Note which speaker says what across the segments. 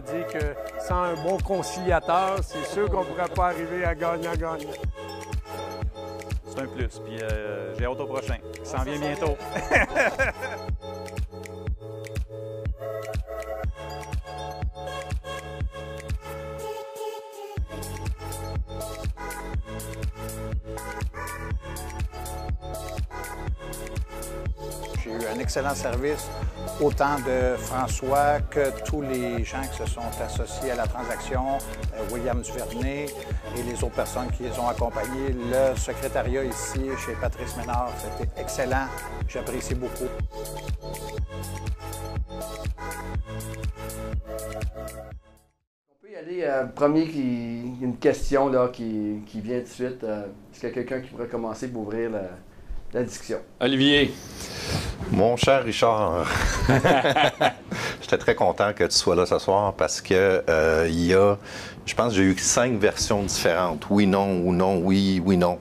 Speaker 1: dit que sans un bon conciliateur, c'est sûr qu'on ne pourrait pas arriver à gagnant-gagnant.
Speaker 2: C'est un plus. Puis euh, j'ai hâte au prochain. Ça s'en vient bientôt.
Speaker 3: J'ai eu un excellent service, autant de François que tous les gens qui se sont associés à la transaction, euh, William Duvernay et les autres personnes qui les ont accompagnés. Le secrétariat ici, chez Patrice Ménard, c'était excellent. J'apprécie beaucoup.
Speaker 4: On peut y aller. euh, premier, qui, une question là, qui, qui vient tout de suite. Euh, Est-ce qu'il y a quelqu'un qui pourrait commencer pour ouvrir la, la discussion?
Speaker 5: Olivier,
Speaker 6: Mon cher Richard, j'étais très content que tu sois là ce soir parce que euh, il y a, je pense, j'ai eu cinq versions différentes. Oui, non, ou non, oui, oui, non.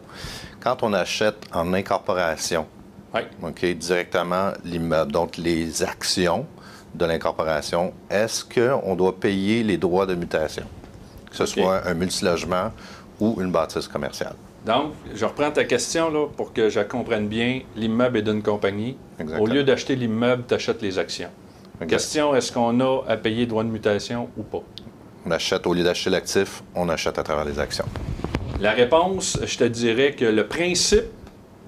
Speaker 6: Quand on achète en incorporation,
Speaker 5: Ouais.
Speaker 6: OK, directement l'immeuble, donc les actions de l'incorporation, est-ce qu'on doit payer les droits de mutation, que ce soit un multilogement ou une bâtisse commerciale?
Speaker 5: Donc, je reprends ta question là, pour que je comprenne bien. L'immeuble est d'une compagnie.
Speaker 6: Exactement.
Speaker 5: Au lieu d'acheter l'immeuble, tu achètes les actions. Question, est-ce qu'on a à payer droit de mutation ou pas?
Speaker 6: On achète, au lieu d'acheter l'actif, on achète à travers les actions.
Speaker 5: La réponse, je te dirais que le principe,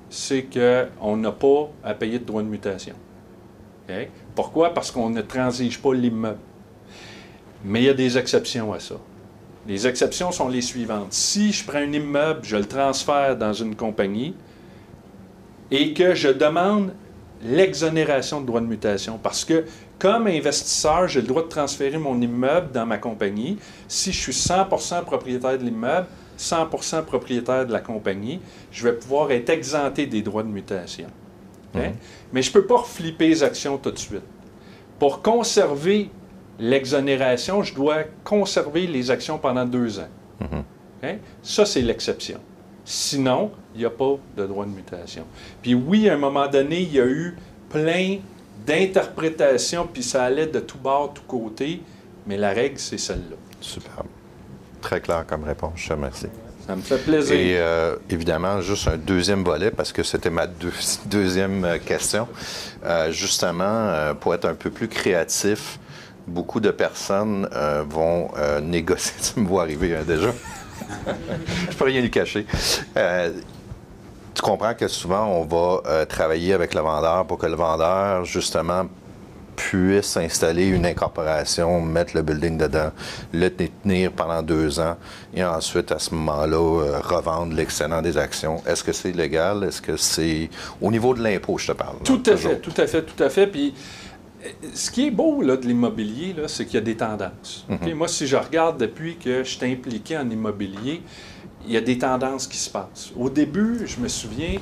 Speaker 5: c'est qu'on n'a pas à payer de droit de mutation. Pourquoi? Parce qu'on ne transige pas l'immeuble. Mais il y a des exceptions à ça. Les exceptions sont les suivantes. Si je prends un immeuble, je le transfère dans une compagnie et que je demande l'exonération de droit de mutation, parce que comme investisseur, j'ai le droit de transférer mon immeuble dans ma compagnie. Si je suis 100% propriétaire de l'immeuble, 100% propriétaire de la compagnie, je vais pouvoir être exempté des droits de mutation. OK? Mais je ne peux pas reflipper les actions tout de suite. Pour conserver l'exonération, je dois conserver les actions pendant deux ans. OK? Ça, c'est l'exception. Sinon, il n'y a pas de droit de mutation. Puis oui, à un moment donné, il y a eu plein d'interprétations, puis ça allait de tout bord, tout côté, mais la règle, c'est celle-là.
Speaker 6: Superbe. Très clair comme réponse, je te remercie.
Speaker 5: Ça me fait plaisir.
Speaker 6: Et euh, évidemment, juste un deuxième volet, parce que c'était ma deux- deuxième euh, question. Euh, justement, euh, pour être un peu plus créatif, beaucoup de personnes euh, vont euh, négocier. Tu me vois arriver hein, déjà. Je peux rien lui cacher. Euh, tu comprends que souvent, on va travailler avec le vendeur pour que le vendeur, justement, puisse installer une incorporation, mettre le building dedans, le tenir pendant deux ans et ensuite, à ce moment-là, euh, revendre l'excédent des actions. Est-ce que c'est légal? Est-ce que c'est... Au niveau de l'impôt, je te parle.
Speaker 5: Tout
Speaker 6: là,
Speaker 5: à
Speaker 6: toujours?
Speaker 5: fait, tout à fait, tout à fait. Puis, ce qui est beau là, de l'immobilier, c'est qu'il y a des tendances. OK? Moi, si je regarde depuis que je suis impliqué en immobilier, il y a des tendances qui se passent. Au début, je me souviens,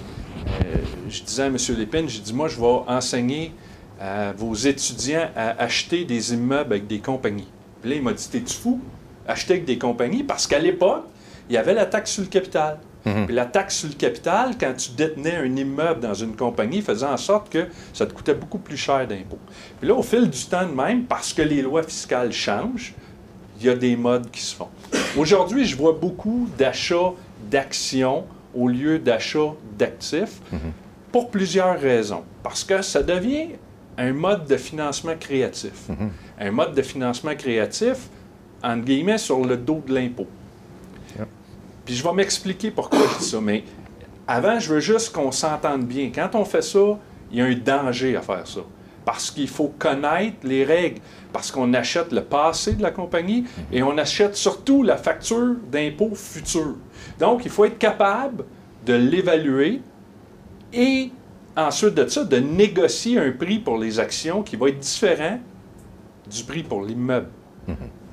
Speaker 5: euh, je disais à M. Lépine, j'ai dit, moi, je vais enseigner à vos étudiants à acheter des immeubles avec des compagnies. Puis là, il m'a dit, t'es-tu fou? Acheter avec des compagnies? Parce qu'à l'époque, il y avait la taxe sur le capital. Puis la taxe sur le capital, quand tu détenais un immeuble dans une compagnie, faisait en sorte que ça te coûtait beaucoup plus cher d'impôts. Puis là, au fil du temps de même, parce que les lois fiscales changent, il y a des modes qui se font. Aujourd'hui, je vois beaucoup d'achats d'actions au lieu d'achats d'actifs pour plusieurs raisons. Parce que ça devient un mode de financement créatif. Un mode de financement créatif, entre guillemets, sur le dos de l'impôt. Puis je vais m'expliquer pourquoi je dis ça, mais avant, je veux juste qu'on s'entende bien. Quand on fait ça, il y a un danger à faire ça. Parce qu'il faut connaître les règles. Parce qu'on achète le passé de la compagnie et on achète surtout la facture d'impôt future. Donc, il faut être capable de l'évaluer et ensuite de ça, de négocier un prix pour les actions qui va être différent du prix pour l'immeuble.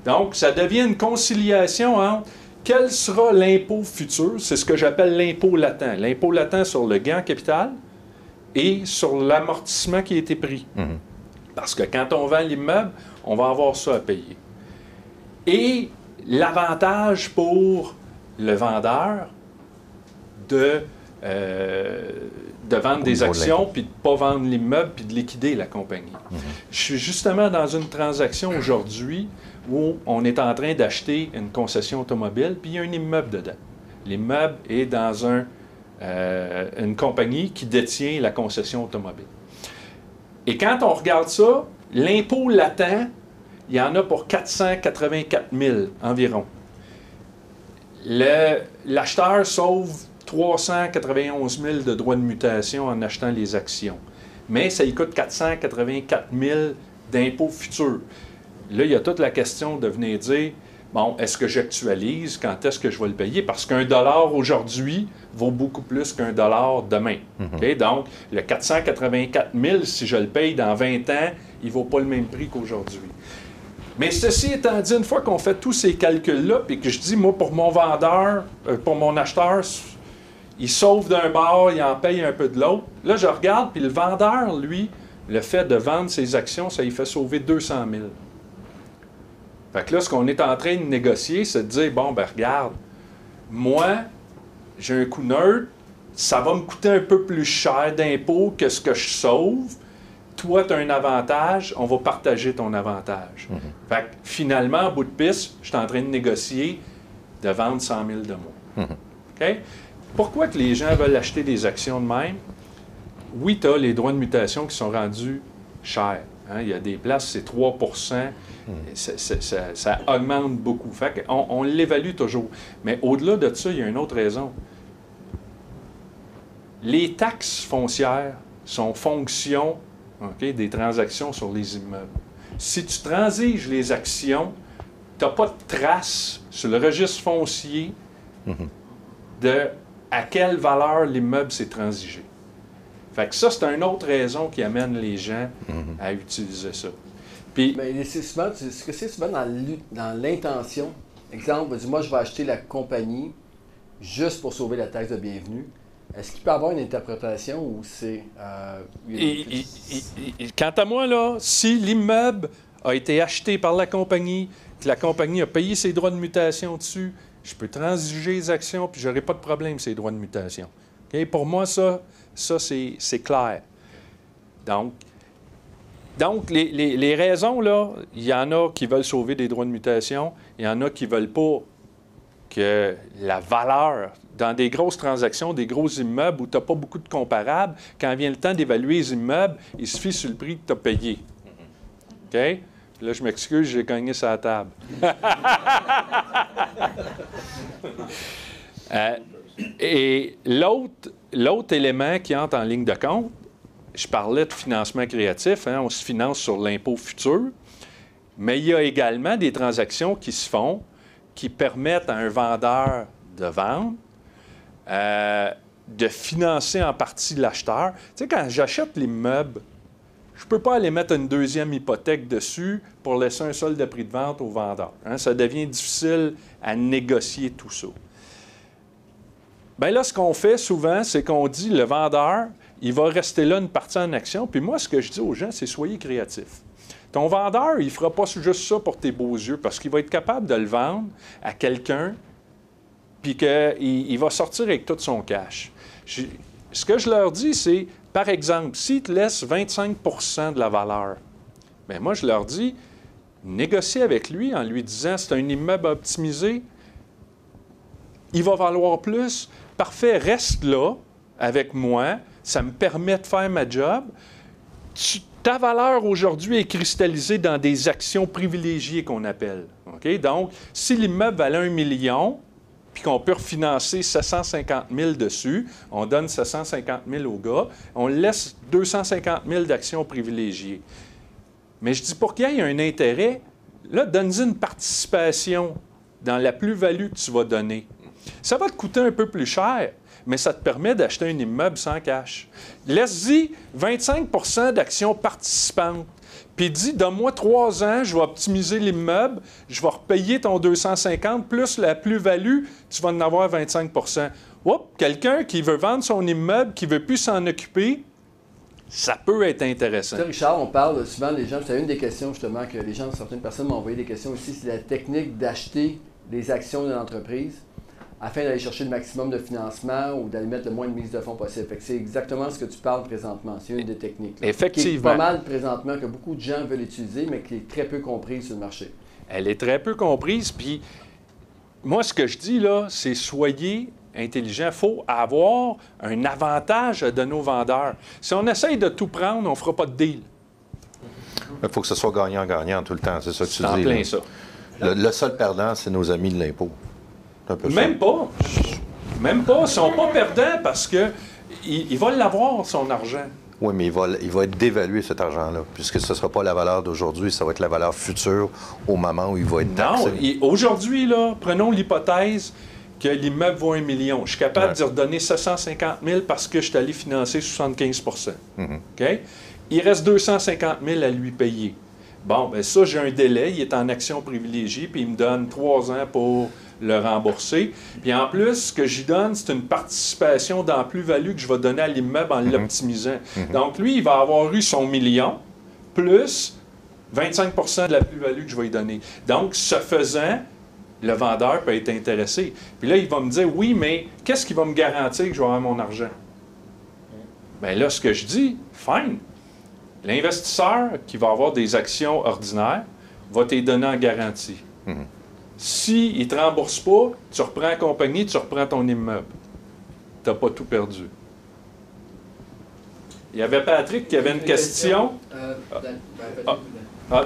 Speaker 5: Donc, ça devient une conciliation entre quel sera l'impôt futur, c'est ce que j'appelle l'impôt latent. L'impôt latent sur le gain en capital et sur l'amortissement qui a été pris. Parce que quand on vend l'immeuble, on va avoir ça à payer. Et l'avantage pour le vendeur de, euh, de vendre des actions, puis de ne pas vendre l'immeuble, puis de liquider la compagnie. Je suis justement dans une transaction aujourd'hui où on est en train d'acheter une concession automobile, puis il y a un immeuble dedans. L'immeuble est dans euh, une compagnie qui détient la concession automobile. Et quand on regarde ça, l'impôt latent, il y en a pour 484 000 environ. L'acheteur sauve 391 000 de droits de mutation en achetant les actions. Mais ça lui coûte 484 000 d'impôts futurs. Là, il y a toute la question de venir dire bon, est-ce que j'actualise? Quand est-ce que je vais le payer? Parce qu'un dollar aujourd'hui vaut beaucoup plus qu'un dollar demain. Mhm. Donc, le 484 000, si je le paye dans 20 ans, il ne vaut pas le même prix qu'aujourd'hui. Mais ceci étant dit, une fois qu'on fait tous ces calculs-là, puis que je dis, moi, pour mon vendeur, euh, pour mon acheteur, il sauve d'un bord, il en paye un peu de l'autre. Là, je regarde, puis le vendeur, lui, le fait de vendre ses actions, ça lui fait sauver 200 000. Fait que là, ce qu'on est en train de négocier, c'est de dire, bon, ben regarde, moi, j'ai un coût neutre, ça va me coûter un peu plus cher d'impôts que ce que je sauve. Toi, tu as un avantage, on va partager ton avantage. Mhm. Fait que finalement, au bout de piste, je suis en train de négocier de vendre 100 000 de moi. Mhm. Pourquoi que les gens veulent acheter des actions de même? Oui, tu as les droits de mutation qui sont rendus chers. Hein? Il y a des places, c'est 3 ça, augmente beaucoup. Fait on, on l'évalue toujours. Mais au-delà de ça, il y a une autre raison. Les taxes foncières sont fonction des transactions sur les immeubles. Si tu transiges les actions, tu n'as pas de trace sur le registre foncier de à quelle valeur l'immeuble s'est transigé. Fait que ça, c'est une autre raison qui amène les gens à utiliser ça.
Speaker 4: Puis, Mais c'est souvent, ce que c'est souvent dans l'intention. Exemple, moi, je vais acheter la compagnie juste pour sauver la taxe de bienvenue. Est-ce qu'il peut avoir une interprétation ou c'est. Euh,
Speaker 5: quant à moi, là, si l'immeuble a été acheté par la compagnie, que la compagnie a payé ses droits de mutation dessus, je peux transiger les actions puis je n'aurai pas de problème ces droits de mutation. Pour moi, ça, ça c'est clair. Donc, donc, les, raisons, là, il y en a qui veulent sauver des droits de mutation, il y en a qui ne veulent pas que la valeur, dans des grosses transactions, des gros immeubles où tu n'as pas beaucoup de comparables, quand vient le temps d'évaluer les immeubles, il suffit sur le prix que tu as payé. OK? Là, je m'excuse, j'ai gagné sa table. Euh, et l'autre élément qui entre en ligne de compte, je parlais de financement créatif, hein, on se finance sur l'impôt futur, mais il y a également des transactions qui se font qui permettent à un vendeur de vendre, euh, de financer en partie l'acheteur. Tu sais, quand j'achète l'immeuble, je ne peux pas aller mettre une deuxième hypothèque dessus pour laisser un solde de prix de vente au vendeur. Hein. Ça devient difficile à négocier tout ça. Bien là, ce qu'on fait souvent, c'est qu'on dit le vendeur, il va rester là une partie en action. Puis moi, ce que je dis aux gens, c'est soyez créatifs. Ton vendeur, il ne fera pas juste ça pour tes beaux yeux, parce qu'il va être capable de le vendre à quelqu'un, puis qu'il il va sortir avec tout son cash. ce que je leur dis, c'est, par exemple, s'il te laisse 25% de la valeur, bien moi, je leur dis, négocie avec lui en lui disant, c'est un immeuble optimisé, il va valoir plus. Parfait, reste là avec moi, ça me permet de faire ma job. ta valeur aujourd'hui est cristallisée dans des actions privilégiées qu'on appelle. Donc, si l'immeuble valait un million, puis qu'on peut refinancer 750 000 dessus, on donne 750 000 au gars, on laisse 250 000 d'actions privilégiées. Mais je dis, pour qu'il y ait un intérêt, là, donne-y une participation dans la plus-value que tu vas donner. Ça va te coûter un peu plus cher, mais ça te permet d'acheter un immeuble sans cash. Laisse-y 25% d'actions participantes. Puis dis, donne-moi trois ans, je vais optimiser l'immeuble, je vais repayer ton 250 plus la plus-value, tu vas en avoir 25% Oups, quelqu'un qui veut vendre son immeuble, qui ne veut plus s'en occuper, ça peut être intéressant.
Speaker 4: Richard, on parle souvent des gens, c'est une des questions justement que les gens, certaines personnes m'ont envoyé des questions aussi, c'est la technique d'acheter les actions de l'entreprise afin d'aller chercher le maximum de financement ou d'aller mettre le moins de mise de fonds possible. c'est exactement ce que tu parles présentement. C'est une des techniques.
Speaker 5: Effectivement.
Speaker 4: Qui est pas mal présentement, que beaucoup de gens veulent utiliser, mais qui est très peu comprise sur le marché.
Speaker 5: elle est très peu comprise. Puis moi, ce que je dis là, c'est soyez intelligent. Il faut avoir un avantage de nos vendeurs. Si on essaye de tout prendre, on ne fera pas de deal.
Speaker 6: Il faut que ce soit gagnant-gagnant tout le temps, c'est ça que tu
Speaker 5: en
Speaker 6: dis.
Speaker 5: plein
Speaker 6: là.
Speaker 5: ça.
Speaker 6: Le, le seul perdant, c'est nos amis de l'impôt. C'est un peu ça.
Speaker 5: Même pas. Même pas. Ils sont pas perdants parce que il, il va l'avoir, son argent.
Speaker 6: Oui, mais il va, il va être dévalué, cet argent-là, puisque ce ne sera pas la valeur d'aujourd'hui, ça va être la valeur future au moment où il va être taxé.
Speaker 5: Non, aujourd'hui, là, prenons l'hypothèse que l'immeuble vaut un million. Je suis capable
Speaker 6: Ouais.
Speaker 5: d'y redonner 750 000 parce que je suis allé financer 75
Speaker 6: Mhm.
Speaker 5: OK? Il reste 250 000 à lui payer. Bon, ben ça, j'ai un délai. Il est en action privilégiée, puis il me donne trois ans pour le rembourser. Puis en plus, ce que j'y donne, c'est une participation dans plus-value que je vais donner à l'immeuble en l'optimisant. Donc lui, il va avoir eu son million, plus 25% de la plus-value que je vais lui donner. Donc, ce faisant, le vendeur peut être intéressé. Puis là, il va me dire, oui, mais qu'est-ce qui va me garantir que je vais avoir mon argent? Bien là, ce que je dis, fine. L'investisseur qui va avoir des actions ordinaires va te les donner en garantie. S'il ne te rembourse pas, tu reprends la compagnie, tu reprends ton immeuble. Tu n'as pas tout perdu. Il y avait Patrick qui avait une question.
Speaker 4: Euh, ben,
Speaker 5: Ah. Ah,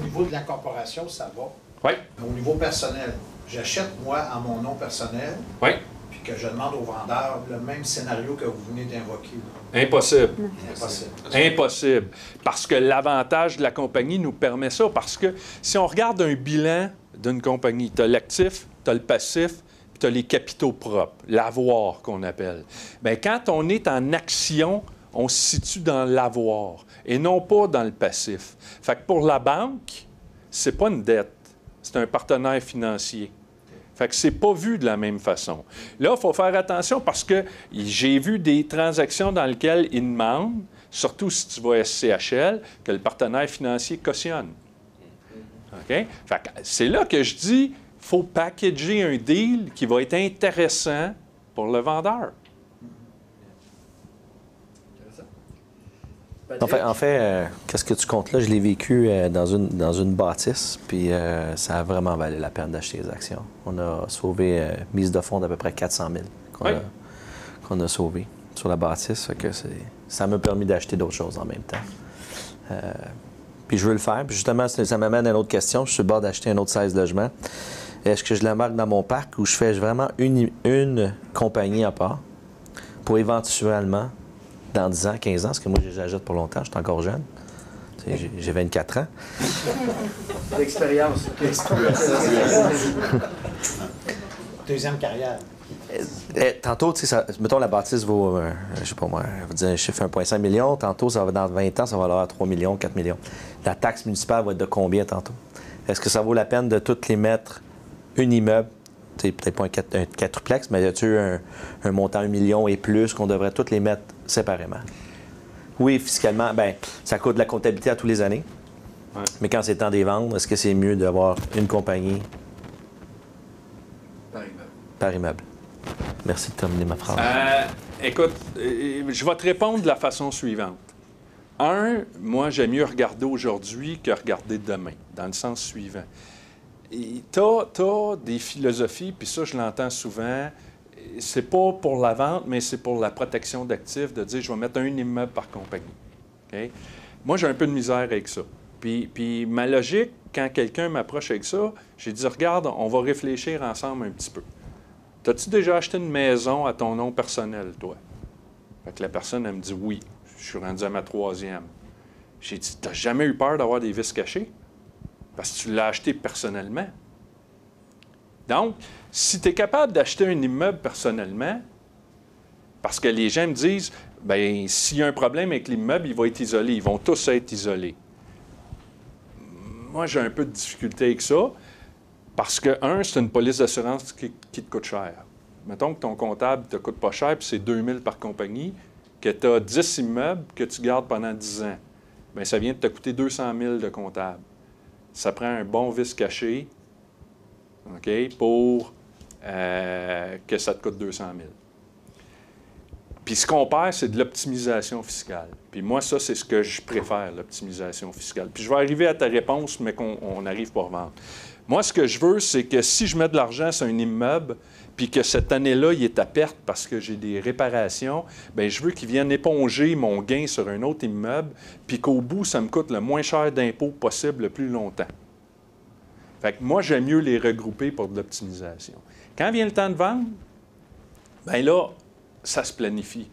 Speaker 3: Au niveau de la corporation, ça va.
Speaker 5: oui,
Speaker 3: Au niveau personnel, j'achète moi à mon nom personnel,
Speaker 5: oui.
Speaker 3: puis que je demande au vendeur le même scénario que vous venez d'invoquer.
Speaker 5: Impossible.
Speaker 3: Impossible.
Speaker 5: Impossible. Parce que l'avantage de la compagnie nous permet ça. Parce que si on regarde un bilan d'une compagnie, tu as l'actif, tu as le passif, puis tu as les capitaux propres, l'avoir qu'on appelle. Bien, quand on est en action, on se situe dans l'avoir et non pas dans le passif. Fait que pour la banque, c'est pas une dette, c'est un partenaire financier. Fait que c'est pas vu de la même façon. Là, il faut faire attention parce que j'ai vu des transactions dans lesquelles ils demandent, surtout si tu vas SCHL, que le partenaire financier cautionne. OK? Fait que c'est là que je dis, faut packager un deal qui va être intéressant pour le vendeur.
Speaker 7: En fait, en fait euh, qu'est-ce que tu comptes là? Je l'ai vécu euh, dans, une, dans une bâtisse, puis euh, ça a vraiment valu la peine d'acheter les actions. On a sauvé mise de fonds d'à peu près 400 000 qu'on
Speaker 5: Oui.
Speaker 7: a, qu'on a sauvé sur la bâtisse. Que ça m'a permis d'acheter d'autres choses en même temps. Puis je veux le faire. Puis justement, ça ça m'amène à une autre question. Je suis sur le bord d'acheter un autre 16 logements. Est-ce que je l'embarque dans mon parc ou je fais vraiment une, une compagnie à part pour éventuellement, dans 10 ans, 15 ans, parce que moi, j'achète pour longtemps, je suis encore jeune. J'ai 24 ans.
Speaker 4: L'expérience.
Speaker 3: Deuxième carrière.
Speaker 7: Tantôt, tu sais, ça- mettons la bâtisse vaut, euh, je sais pas moi, je dire un chiffre 1,5 million. Tantôt, ça va dans 20 ans, ça va valoir 3 millions, 4 millions. La taxe municipale va être de combien tantôt? Est-ce que ça vaut la peine de toutes les mettre un immeuble? Sais, peut-être pas un, quatre- un quadruplex, mais y a-tu un, un montant 1 million et plus qu'on devrait toutes les mettre séparément? Oui, fiscalement, ben, ça coûte de la comptabilité à tous les années.
Speaker 5: Ouais.
Speaker 7: Mais quand c'est temps des ventes, est-ce que c'est mieux d'avoir une compagnie
Speaker 4: Par immeuble.
Speaker 7: par immeuble? Merci de terminer ma phrase.
Speaker 5: Euh, écoute, euh, je vais te répondre de la façon suivante. Un, moi, j'aime mieux regarder aujourd'hui que regarder demain, dans le sens suivant. Tu as, des philosophies, puis ça, je l'entends souvent. C'est pas pour la vente, mais c'est pour la protection d'actifs, de dire je vais mettre un immeuble par compagnie. Moi, j'ai un peu de misère avec ça. Puis, puis ma logique, quand quelqu'un m'approche avec ça, j'ai dit regarde, on va réfléchir ensemble un petit peu. T'as-tu déjà acheté une maison à ton nom personnel, toi? Fait que la personne, elle me dit oui. Je suis rendu à ma troisième. J'ai dit, t'as jamais eu peur d'avoir des vis cachés? Parce que tu l'as acheté personnellement. Donc, si tu es capable d'acheter un immeuble personnellement, parce que les gens me disent, ben s'il y a un problème avec l'immeuble, il va être isolé. Ils vont tous être isolés. Moi, j'ai un peu de difficulté avec ça. Parce que, un, c'est une police d'assurance qui, te coûte cher. Mettons que ton comptable ne te coûte pas cher, puis c'est 2000 par compagnie, que tu as 10 immeubles que tu gardes pendant 10 ans. Bien, ça vient de te coûter 200 000 de comptable. Ça prend un bon vice caché OK, pour euh, que ça te coûte 200 000. Puis ce qu'on perd, c'est de l'optimisation fiscale. Puis moi, ça, c'est ce que je préfère, l'optimisation fiscale. Puis je vais arriver à ta réponse, mais qu'on on arrive pour vendre. Moi, ce que je veux, c'est que si je mets de l'argent sur un immeuble, puis que cette année-là, il est à perte parce que j'ai des réparations, bien, je veux qu'il vienne éponger mon gain sur un autre immeuble, puis qu'au bout, ça me coûte le moins cher d'impôt possible le plus longtemps. Fait que moi, j'aime mieux les regrouper pour de l'optimisation. Quand vient le temps de vendre, bien là, ça se planifie.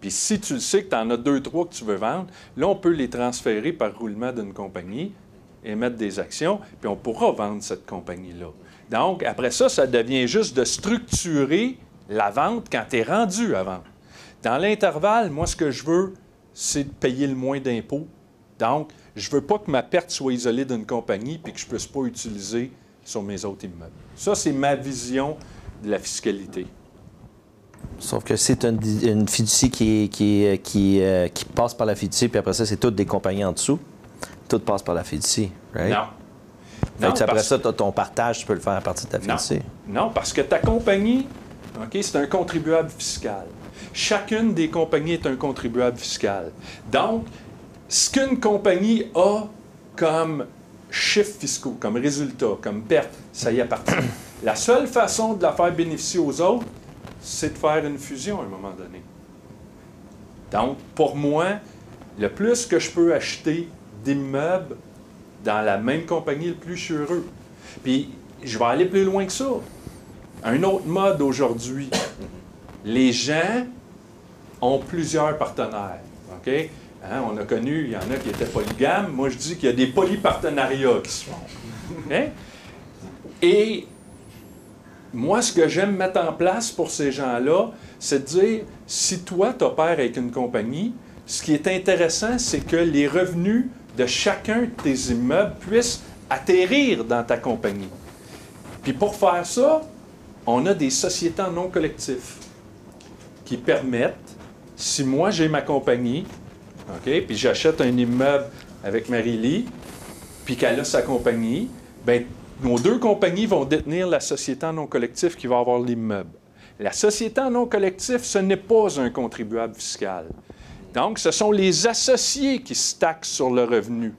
Speaker 5: Puis si tu le sais que tu en as deux, trois que tu veux vendre, là, on peut les transférer par roulement d'une compagnie, émettre des actions, puis on pourra vendre cette compagnie-là. Donc, après ça, ça devient juste de structurer la vente quand tu es rendu à vendre. Dans l'intervalle, moi, ce que je veux, c'est de payer le moins d'impôts. Donc, je ne veux pas que ma perte soit isolée d'une compagnie puis que je ne puisse pas utiliser sur mes autres immeubles. Ça, c'est ma vision de la fiscalité.
Speaker 7: Sauf que c'est une, fiducie euh, qui passe par la fiducie, puis après ça, c'est toutes des compagnies en dessous. Tout passe par la fiducie, right?
Speaker 5: Non.
Speaker 7: Fait
Speaker 5: Non,
Speaker 7: que après
Speaker 5: parce-
Speaker 7: ça, ton partage, tu peux le faire à partir de ta fiducie.
Speaker 5: Non, parce que ta compagnie, OK, c'est un contribuable fiscal. Chacune des compagnies est un contribuable fiscal. Donc, ce qu'une compagnie a comme chiffres fiscaux, comme résultat, comme perte, ça y appartient. La seule façon de la faire bénéficier aux autres, c'est de faire une fusion à un moment donné. Donc, pour moi, le plus que je peux acheter d'immeubles dans la même compagnie, le plus je. Puis, je vais aller plus loin que ça. Un autre mode aujourd'hui, les gens ont plusieurs partenaires. OK? Hein, on a connu, il y en a qui étaient polygames. Moi, je dis qu'il y a des polypartenariats qui se font. Et moi, ce que j'aime mettre en place pour ces gens-là, c'est de dire, si toi, tu opères avec une compagnie, ce qui est intéressant, c'est que les revenus de chacun de tes immeubles puissent atterrir dans ta compagnie. Puis pour faire ça, on a des sociétés en non collectif qui permettent, si moi j'ai ma compagnie, OK, puis j'achète un immeuble avec Marie-Lie, puis qu'elle a sa compagnie, ben nos deux compagnies vont détenir la société en non collectif qui va avoir l'immeuble. La société en non collectif, ce n'est pas un contribuable fiscal. Donc, ce sont les associés qui se taxent sur le revenu.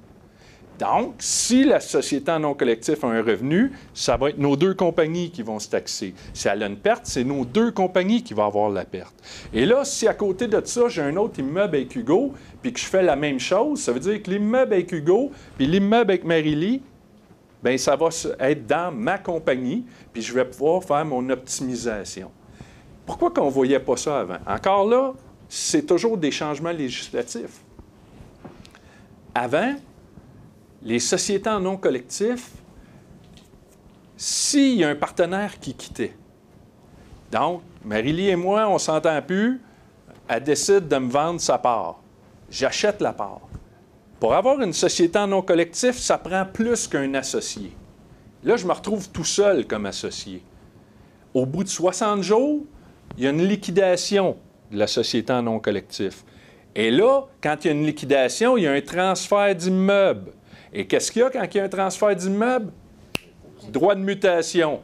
Speaker 5: Donc, si la société en non collectif a un revenu, ça va être nos deux compagnies qui vont se taxer. Si elle a une perte, c'est nos deux compagnies qui vont avoir la perte. Et là, si à côté de ça, j'ai un autre immeuble avec Hugo, puis que je fais la même chose, ça veut dire que l'immeuble avec Hugo, puis l'immeuble avec Marie-Lie, bien, ça va être dans ma compagnie, puis je vais pouvoir faire mon optimisation. Pourquoi qu'on ne voyait pas ça avant? Encore là, c'est toujours des changements législatifs. Avant, les sociétés en non collectif, s'il y a un partenaire qui quittait, donc Marie-Lie et moi, on s'entend plus, elle décide de me vendre sa part. J'achète la part. Pour avoir une société en non collectif, ça prend plus qu'un associé. Là, je me retrouve tout seul comme associé. Au bout de 60 jours, il y a une liquidation de la société en non collectif. Et là, quand il y a une liquidation, il y a un transfert d'immeuble. Et qu'est-ce qu'il y a quand il y a un transfert d'immeuble? Droit de mutation.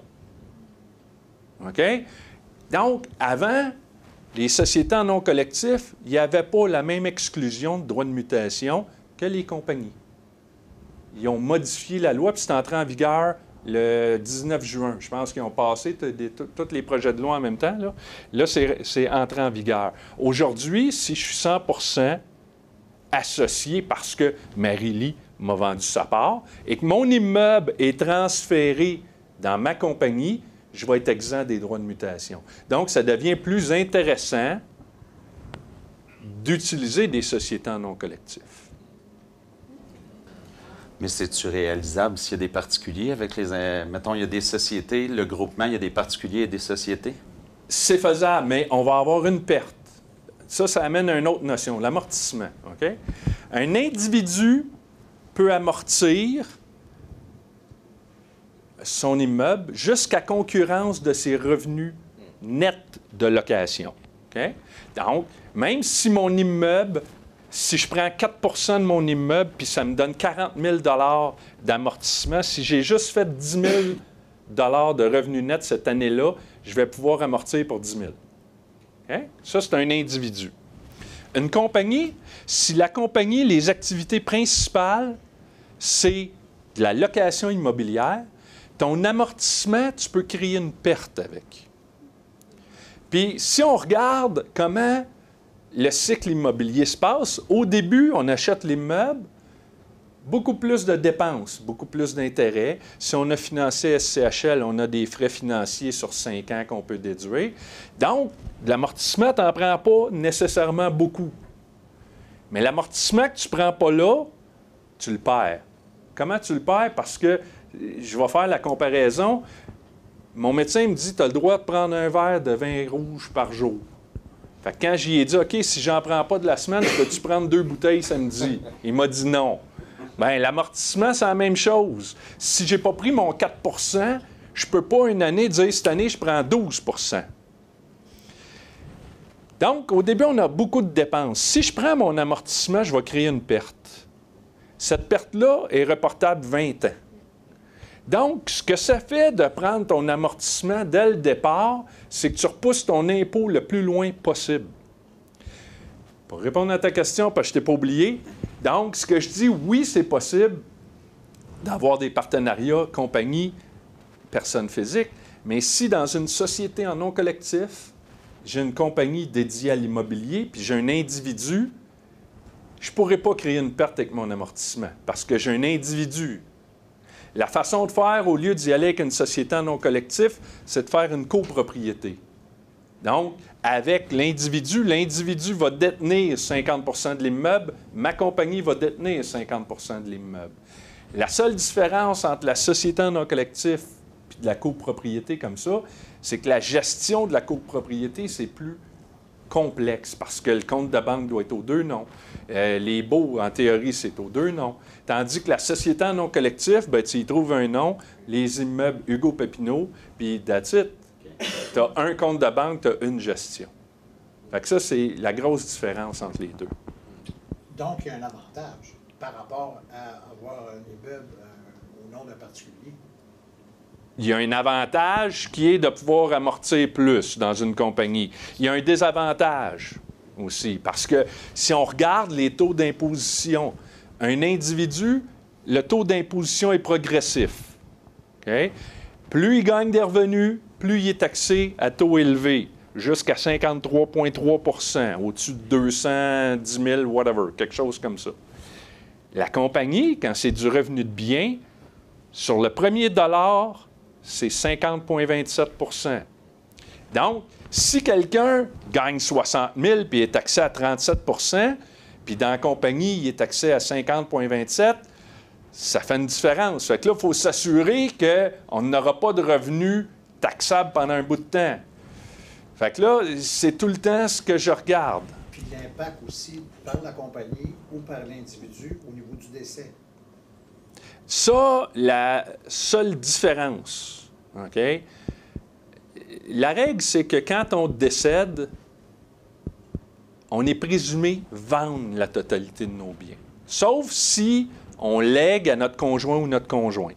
Speaker 5: OK? Donc, avant, les sociétés en non collectif, il n'y avait pas la même exclusion de droit de mutation que les compagnies. Ils ont modifié la loi, puis c'est entré en vigueur le 19 juin. Je pense qu'ils ont passé tous les projets de loi en même temps. Là, c'est entré en vigueur. Aujourd'hui, si je suis 100 associé parce que Marie-Lie m'a vendu sa part et que mon immeuble est transféré dans ma compagnie, je vais être exempt des droits de mutation. Donc, ça devient plus intéressant d'utiliser des sociétés en non collectif.
Speaker 8: Mais c'est-tu réalisable s'il y a des particuliers avec les. euh, mettons, il y a des sociétés, le groupement, il y a des particuliers et des sociétés?
Speaker 5: C'est faisable, mais on va avoir une perte. Ça, ça amène à une autre notion, l'amortissement. OK? Un individu peut amortir son immeuble jusqu'à concurrence de ses revenus nets de location. Donc, même si mon immeuble, si je prends 4% de mon immeuble puis ça me donne 40 000 d'amortissement, si j'ai juste fait 10 000 de revenus nets cette année-là, je vais pouvoir amortir pour 10 000. OK? Ça, c'est un individu. Une compagnie, si la compagnie, les activités principales, c'est de la location immobilière, ton amortissement, tu peux créer une perte avec. Puis si on regarde comment le cycle immobilier se passe, au début, on achète l'immeuble, beaucoup plus de dépenses, beaucoup plus d'intérêts. Si on a financé SCHL, on a des frais financiers sur cinq ans qu'on peut déduire. Donc, l'amortissement, tu n'en prends pas nécessairement beaucoup. Mais l'amortissement que tu ne prends pas là, tu le perds. Comment tu le perds? Parce que je vais faire la comparaison. Mon médecin me dit Tu as le droit de prendre un verre de vin rouge par jour. Quand j'y ai dit OK, si j'en prends pas de la semaine, peux-tu prendre deux bouteilles samedi? Il m'a dit non. Bien, l'amortissement, c'est la même chose. Si j'ai pas pris mon 4% je peux pas une année dire cette année, je prends 12% Donc, au début, on a beaucoup de dépenses. Si je prends mon amortissement, je vais créer une perte. Cette perte-là est reportable 20 ans. Donc, ce que ça fait de prendre ton amortissement dès le départ, c'est que tu repousses ton impôt le plus loin possible. Pour répondre à ta question, parce que je t'ai pas oublié, donc, ce que je dis, oui, c'est possible d'avoir des partenariats, compagnies, personnes physiques, mais si dans une société en non collectif, j'ai une compagnie dédiée à l'immobilier, puis j'ai un individu, je ne pourrais pas créer une perte avec mon amortissement parce que j'ai un individu. La façon de faire, au lieu d'y aller avec une société en non collectif, c'est de faire une copropriété. Donc, avec l'individu, l'individu va détenir 50% de l'immeuble, ma compagnie va détenir 50% de l'immeuble. La seule différence entre la société en non collectif et la copropriété comme ça, c'est que la gestion de la copropriété, c'est plus complexe parce que le compte de banque doit être aux deux noms. Euh, les baux, en théorie, c'est aux deux noms. Tandis que la société en non collectif, ben, tu y trouves un nom, les immeubles Hugo Papineau, puis that's it. Tu as un compte de banque, tu as une gestion. Fait que ça, c'est la grosse différence entre les deux.
Speaker 3: Donc, il y a un avantage par rapport à avoir un immeuble euh, au nom d'un particulier.
Speaker 5: Il y a un avantage qui est de pouvoir amortir plus dans une compagnie. Il y a un désavantage aussi, parce que si on regarde les taux d'imposition, un individu, le taux d'imposition est progressif. Plus il gagne des revenus, plus il est taxé à taux élevé, jusqu'à 53,3% au-dessus de 210 000, whatever, quelque chose comme ça. La compagnie, quand c'est du revenu de bien, sur le premier dollar, c'est 50,27% Donc, si quelqu'un gagne 60 000 puis est taxé à 37 puis dans la compagnie, il est taxé à 50,27 ça fait une différence. Fait que là, il faut s'assurer qu'on n'aura pas de revenus taxables pendant un bout de temps. Fait que là, c'est tout le temps ce que je regarde.
Speaker 3: Puis l'impact aussi par la compagnie ou par l'individu au niveau du décès.
Speaker 5: Ça, la seule différence, OK? La règle, c'est que quand on décède, on est présumé vendre la totalité de nos biens. Sauf si on lègue à notre conjoint ou notre conjointe.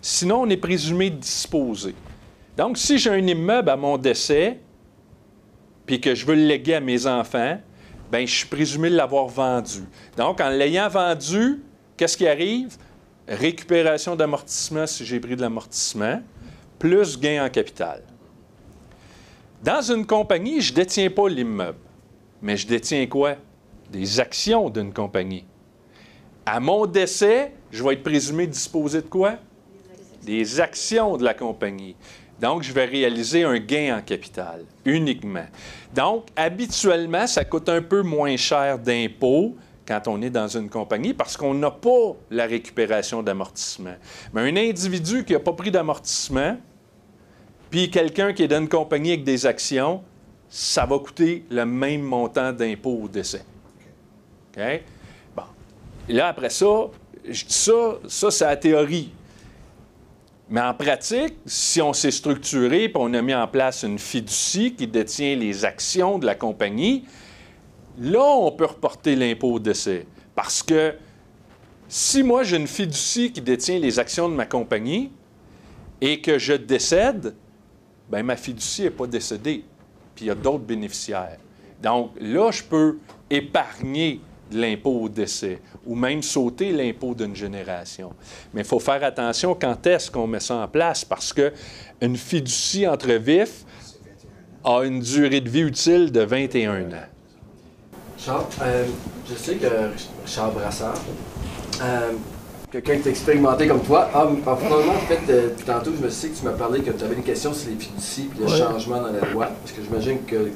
Speaker 5: Sinon, on est présumé disposer. Donc, si j'ai un immeuble à mon décès, puis que je veux le léguer à mes enfants, bien, je suis présumé l'avoir vendu. Donc, en l'ayant vendu, qu'est-ce qui arrive? Récupération d'amortissement si j'ai pris de l'amortissement, plus gain en capital. Dans une compagnie, je ne détiens pas l'immeuble, mais je détiens quoi? Des actions d'une compagnie. À mon décès, je vais être présumé disposer de quoi? Des actions de la compagnie. Donc, je vais réaliser un gain en capital uniquement. Donc, habituellement, ça coûte un peu moins cher d'impôts quand on est dans une compagnie parce qu'on n'a pas la récupération d'amortissement. Mais un individu qui n'a pas pris d'amortissement, puis quelqu'un qui est dans une compagnie avec des actions, ça va coûter le même montant d'impôt au décès. OK? Et là, après ça, je dis ça, ça, c'est la théorie. Mais en pratique, si on s'est structuré et on a mis en place une fiducie qui détient les actions de la compagnie, là, on peut reporter l'impôt au décès. Parce que si moi, j'ai une fiducie qui détient les actions de ma compagnie et que je décède, bien, ma fiducie n'est pas décédée. Puis il y a d'autres bénéficiaires. Donc là, je peux épargner de l'impôt au décès ou même sauter l'impôt d'une génération. Mais il faut faire attention quand est-ce qu'on met ça en place parce que une fiducie entre vifs a une durée de vie utile de 21 ans.
Speaker 4: Charles, euh, je sais que Charles Brassard, euh, quelqu'un qui est expérimenté comme toi, ah, finalement, en fait, euh, tantôt, je me sais que tu m'as parlé que tu avais des questions sur les fiducies et le changement dans la loi. Parce que j'imagine que,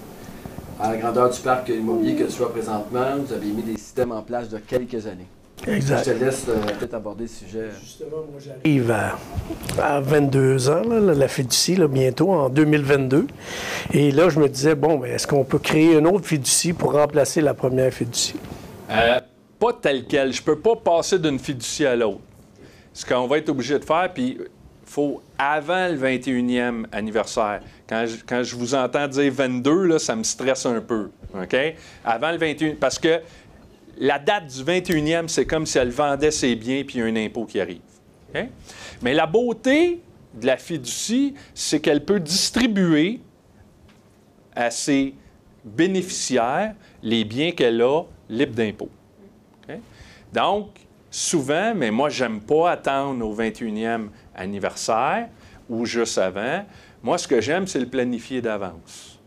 Speaker 4: à la grandeur du parc immobilier que tu sois présentement, vous avez mis des systèmes en place de quelques années.
Speaker 9: Exact.
Speaker 4: Je te laisse euh, peut-être aborder le sujet.
Speaker 9: Justement, moi j'arrive à, 22 ans, là, la fiducie, là, bientôt, en 2022. Et là, je me disais, bon, mais est-ce qu'on peut créer une autre fiducie pour remplacer la première fiducie?
Speaker 5: Euh, pas tel quel. Je peux pas passer d'une fiducie à l'autre. Ce qu'on va être obligé de faire, puis faut avant le 21e anniversaire. Quand je, quand je vous entends dire 22, là, ça me stresse un peu. OK? Avant le 21, parce que la date du 21e, c'est comme si elle vendait ses biens puis il y a un impôt qui arrive. Mais la beauté de la fiducie, c'est qu'elle peut distribuer à ses bénéficiaires les biens qu'elle a libres d'impôt. Donc, souvent, mais moi, j'aime pas attendre au 21e anniversaire ou juste avant. Moi, ce que j'aime, c'est le planifier d'avance.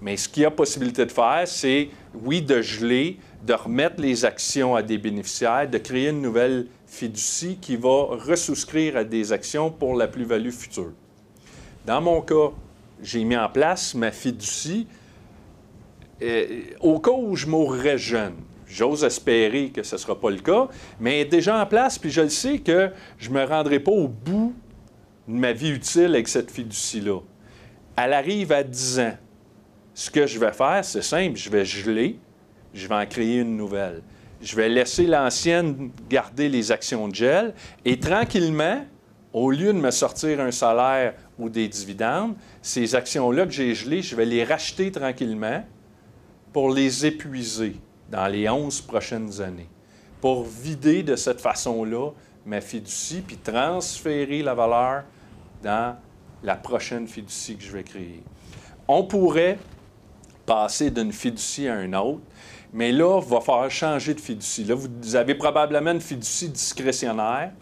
Speaker 5: Mais ce qu'il y a possibilité de faire, c'est, oui, de geler, de remettre les actions à des bénéficiaires, de créer une nouvelle fiducie qui va ressouscrire à des actions pour la plus-value future. Dans mon cas, j'ai mis en place ma fiducie euh, au cas où je mourrais jeune. J'ose espérer que ce ne sera pas le cas, mais déjà en place, puis je le sais que je ne me rendrai pas au bout de ma vie utile avec cette fiducie-là. Elle arrive à 10 ans. Ce que je vais faire, c'est simple, je vais geler, je vais en créer une nouvelle. Je vais laisser l'ancienne garder les actions de gel et tranquillement, au lieu de me sortir un salaire ou des dividendes, ces actions-là que j'ai gelées, je vais les racheter tranquillement pour les épuiser dans les 11 prochaines années, pour vider de cette façon-là ma fiducie, puis transférer la valeur dans la prochaine fiducie que je vais créer. On pourrait passer d'une fiducie à une autre, mais là, il va falloir changer de fiducie. Là, vous avez probablement une fiducie discrétionnaire.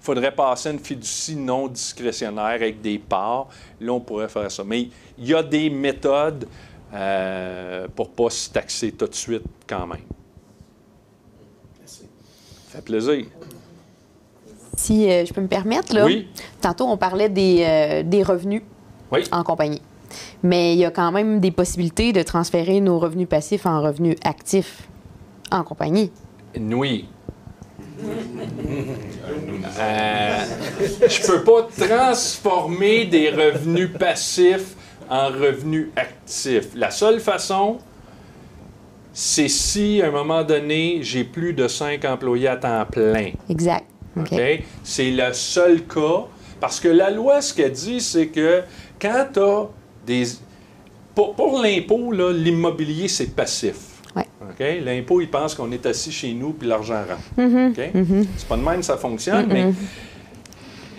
Speaker 5: Il faudrait passer une fiducie non discrétionnaire avec des parts. Là, on pourrait faire ça. Mais il y a des méthodes euh, pour ne pas se taxer tout de suite quand même. Merci. Ça fait plaisir.
Speaker 10: Si euh, je peux me permettre, là, tantôt on parlait des, euh, des revenus en compagnie. Mais il y a quand même des possibilités de transférer nos revenus passifs en revenus actifs en compagnie.
Speaker 5: Oui. Euh, je peux pas transformer des revenus passifs en revenus actifs. La seule façon, c'est si à un moment donné, j'ai plus de cinq employés à temps plein.
Speaker 10: Exact.
Speaker 5: C'est le seul cas. Parce que la loi, ce qu'elle dit, c'est que quand tu as pour, l'impôt, l'immobilier, c'est passif. L'impôt, il pense qu'on est assis chez nous puis l'argent rentre. Mm-hmm. Mm-hmm. C'est pas de même ça fonctionne, mais.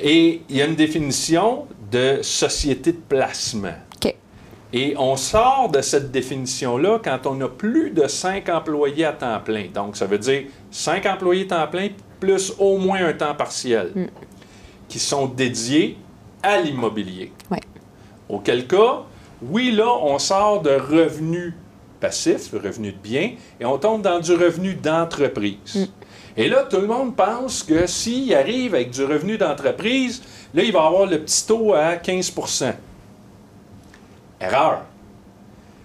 Speaker 5: Et il y a une définition de société de placement. Et on sort de cette définition-là quand on a plus de cinq employés à temps plein. Donc, ça veut dire cinq employés à temps plein plus au moins un temps partiel mm. qui sont dédiés à l'immobilier. Auquel cas, oui, là, on sort de revenus passifs, revenus de biens, et on tombe dans du revenu d'entreprise. Mm. Et là, tout le monde pense que s'il arrive avec du revenu d'entreprise, là, il va avoir le petit taux à 15 Erreur.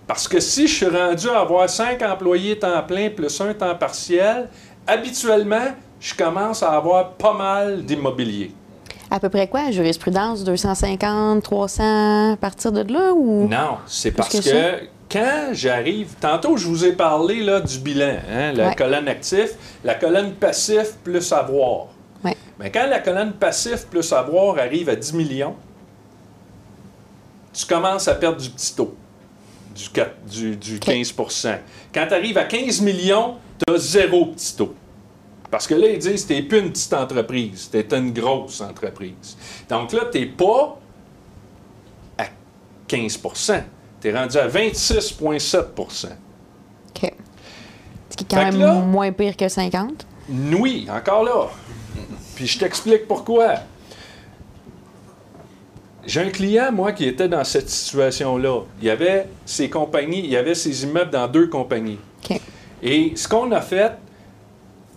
Speaker 5: Parce que si je suis rendu à avoir 5 employés temps plein plus un temps partiel, habituellement, je commence à avoir pas mal d'immobilier.
Speaker 10: À peu près quoi? Jurisprudence 250, 300 à partir de là? Ou...
Speaker 5: Non, c'est parce que, quand j'arrive, tantôt je vous ai parlé là, du bilan, hein, la colonne actif, la colonne passif plus avoir. Mais quand la colonne passif plus avoir arrive à 10 millions, tu commences à perdre du petit taux, du, du, 15% Quand tu arrives à 15 millions, tu as zéro petit taux. Parce que là, ils disent, t'es plus une petite entreprise, t'es une grosse entreprise. Donc là, t'es pas à 15 tu es rendu à 26,7
Speaker 10: OK. Ce qui est quand même moins pire que 50.
Speaker 5: Oui, encore là. Puis je t'explique pourquoi. J'ai un client, moi, qui était dans cette situation-là. Il y avait ses compagnies, il y avait ses immeubles dans deux compagnies. Et ce qu'on a fait,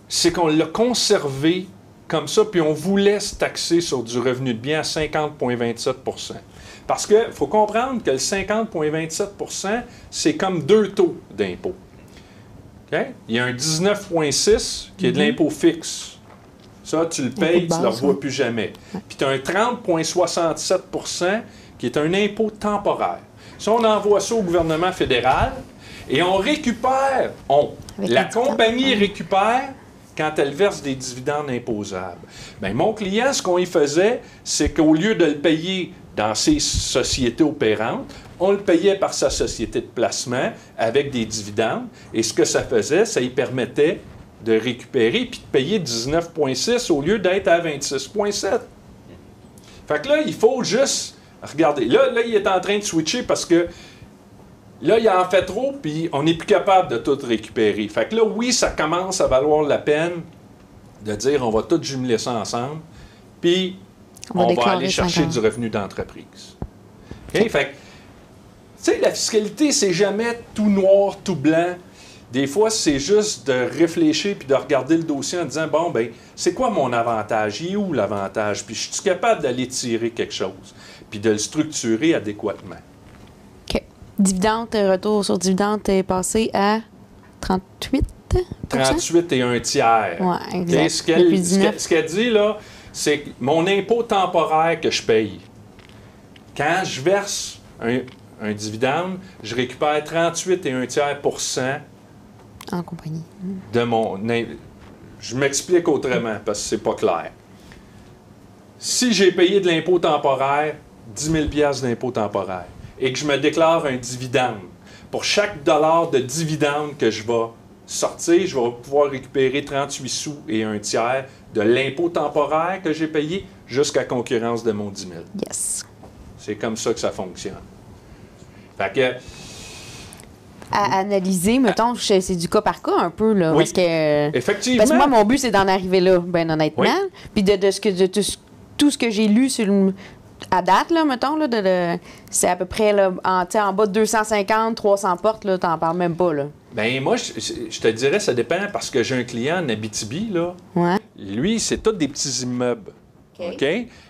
Speaker 5: c'est qu'on l'a conservé comme ça, puis on voulait se taxer sur du revenu de bien à 50,27% Parce qu'il faut comprendre que le 50,27% c'est comme deux taux d'impôt. Il y a un 19,6 qui est de mhm. l'impôt fixe. Ça, tu le payes, tu ne le revois plus jamais. Puis tu as un 30,67% qui est un impôt temporaire. Si on envoie ça au gouvernement fédéral et on récupère, on, la compagnie récupère quand elle verse des dividendes imposables. Bien, mon client, ce qu'on y faisait, c'est qu'au lieu de le payer dans ses sociétés opérantes, on le payait par sa société de placement avec des dividendes. Et ce que ça faisait, ça y permettait de récupérer puis de payer 19,6 au lieu d'être à 26,7. Fait que là, il faut juste regarder. Là, là, il est en train de switcher parce que là, il en fait trop puis on n'est plus capable de tout récupérer. Fait que là, oui, ça commence à valoir la peine de dire on va tout jumeler ça ensemble puis on, va aller chercher du revenu d'entreprise. OK? Fait que, tu sais, la fiscalité, c'est jamais tout noir, tout blanc. Des fois, c'est juste de réfléchir puis de regarder le dossier en disant bon, ben, c'est quoi mon avantage? Il est où l'avantage? Puis je suis capable d'aller tirer quelque chose, puis de le structurer adéquatement.
Speaker 10: OK. Dividende, euh, retour sur dividende est passé à 38
Speaker 5: 38 et un tiers.
Speaker 10: Oui, exact.
Speaker 5: Ce qu'elle dit, là, c'est mon impôt temporaire que je paye. Quand je verse un, un dividende, je récupère 38 et un tiers pour cent
Speaker 10: en compagnie.
Speaker 5: De mon. Je m'explique autrement parce que c'est pas clair. Si j'ai payé de l'impôt temporaire, 10 000 d'impôt temporaire, et que je me déclare un dividende, pour chaque dollar de dividende que je vais sortir, je vais pouvoir récupérer 38 sous et un tiers de l'impôt temporaire que j'ai payé jusqu'à concurrence de mon 10 000.
Speaker 10: Yes.
Speaker 5: C'est comme ça que ça fonctionne. Fait que
Speaker 10: à analyser, mettons, c'est du cas par cas un peu, là.
Speaker 5: Oui.
Speaker 10: Parce que,
Speaker 5: Effectivement.
Speaker 10: Parce que moi, mon but, c'est d'en arriver là, ben honnêtement. Puis de, ce que, de tout, ce que j'ai lu sur à date, là, mettons, là, de, c'est à peu près là, en, en bas de 250, 300 portes, là, t'en parles même pas, là.
Speaker 5: Ben moi, je, te dirais, ça dépend parce que j'ai un client en Abitibi, là.
Speaker 10: Ouais.
Speaker 5: Lui, c'est tous des petits immeubles. OK?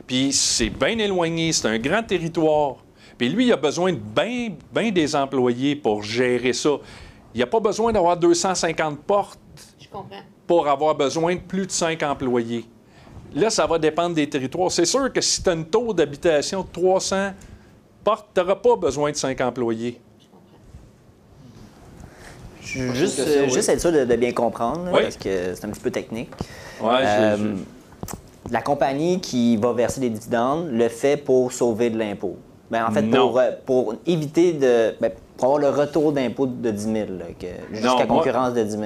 Speaker 5: Puis c'est bien éloigné, c'est un grand territoire. Puis lui, il a besoin de bien ben des employés pour gérer ça. Il n'a pas besoin d'avoir 250 portes pour avoir besoin de plus de 5 employés. Là, ça va dépendre des territoires. C'est sûr que si tu as un taux d'habitation de 300 portes, tu n'auras pas besoin de 5 employés.
Speaker 11: Juste, juste être sûr de, bien comprendre, parce que c'est un petit peu technique.
Speaker 5: Ouais,
Speaker 11: euh, La compagnie qui va verser des dividendes le fait pour sauver de l'impôt. Ben, en fait, pour, euh, pour, éviter de. Ben, pour avoir le retour d'impôt de 10 000, jusqu'à concurrence de 10 000.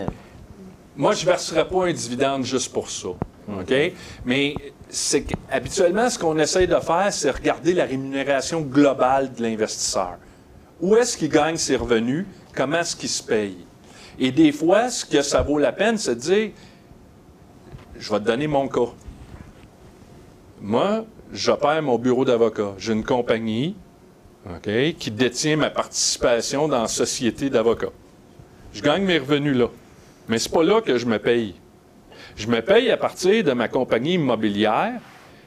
Speaker 5: Moi, je ne verserais pas un dividende juste pour ça. OK? Mais c'est habituellement, ce qu'on essaie de faire, c'est regarder la rémunération globale de l'investisseur. Où est-ce qu'il gagne ses revenus? Comment est-ce qu'il se paye? Et des fois, ce que ça vaut la peine, c'est de dire je vais te donner mon cas. Moi, j'opère mon bureau d'avocat. J'ai une compagnie qui détient ma participation dans la société d'avocats. Je gagne mes revenus là. Mais ce n'est pas là que je me paye. Je me paye à partir de ma compagnie immobilière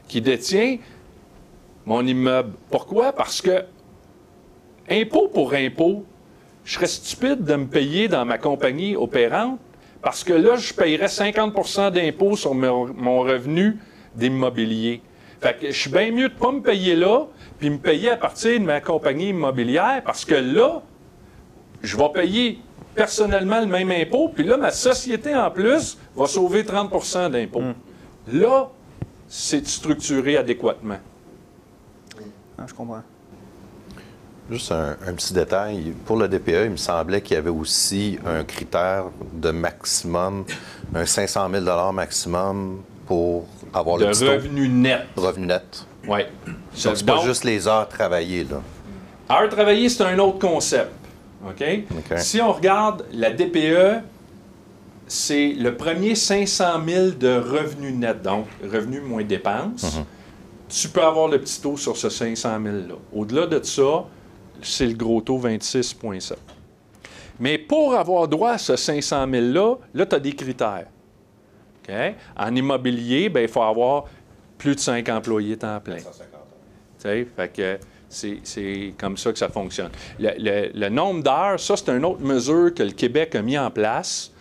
Speaker 5: qui détient mon immeuble. Pourquoi? Parce que, impôt pour impôt, je serais stupide de me payer dans ma compagnie opérante parce que là, je paierais 50% d'impôt sur mon revenu d'immobilier. Fait que je suis bien mieux de ne pas me payer là, puis me payer à partir de ma compagnie immobilière, parce que là, je vais payer personnellement le même impôt, puis là, ma société en plus va sauver 30% d'impôt. Hmm. Là, c'est structuré adéquatement.
Speaker 11: Ah, je comprends.
Speaker 6: Juste un, petit détail. Pour le DPE, il me semblait qu'il y avait aussi un critère de maximum, un 500 000 maximum pour avoir
Speaker 5: le revenu net.
Speaker 6: Revenu net.
Speaker 5: Oui.
Speaker 6: C'est pas juste les heures travaillées, là.
Speaker 5: Heure travaillée, c'est un autre concept. OK? Si on regarde la DPE, c'est le premier 500 000 de revenus nets, donc revenus moins dépenses. Mhm. Tu peux avoir le petit taux sur ce 500 000-là. Au-delà de ça, c'est le gros taux 26,7. Mais pour avoir droit à ce 500 000-là, là, tu as des critères. En immobilier, ben, il faut avoir plus de 5 employés temps plein. Fait que c'est comme ça que ça fonctionne. Le, nombre d'heures, ça, c'est une autre mesure que le Québec a mis en place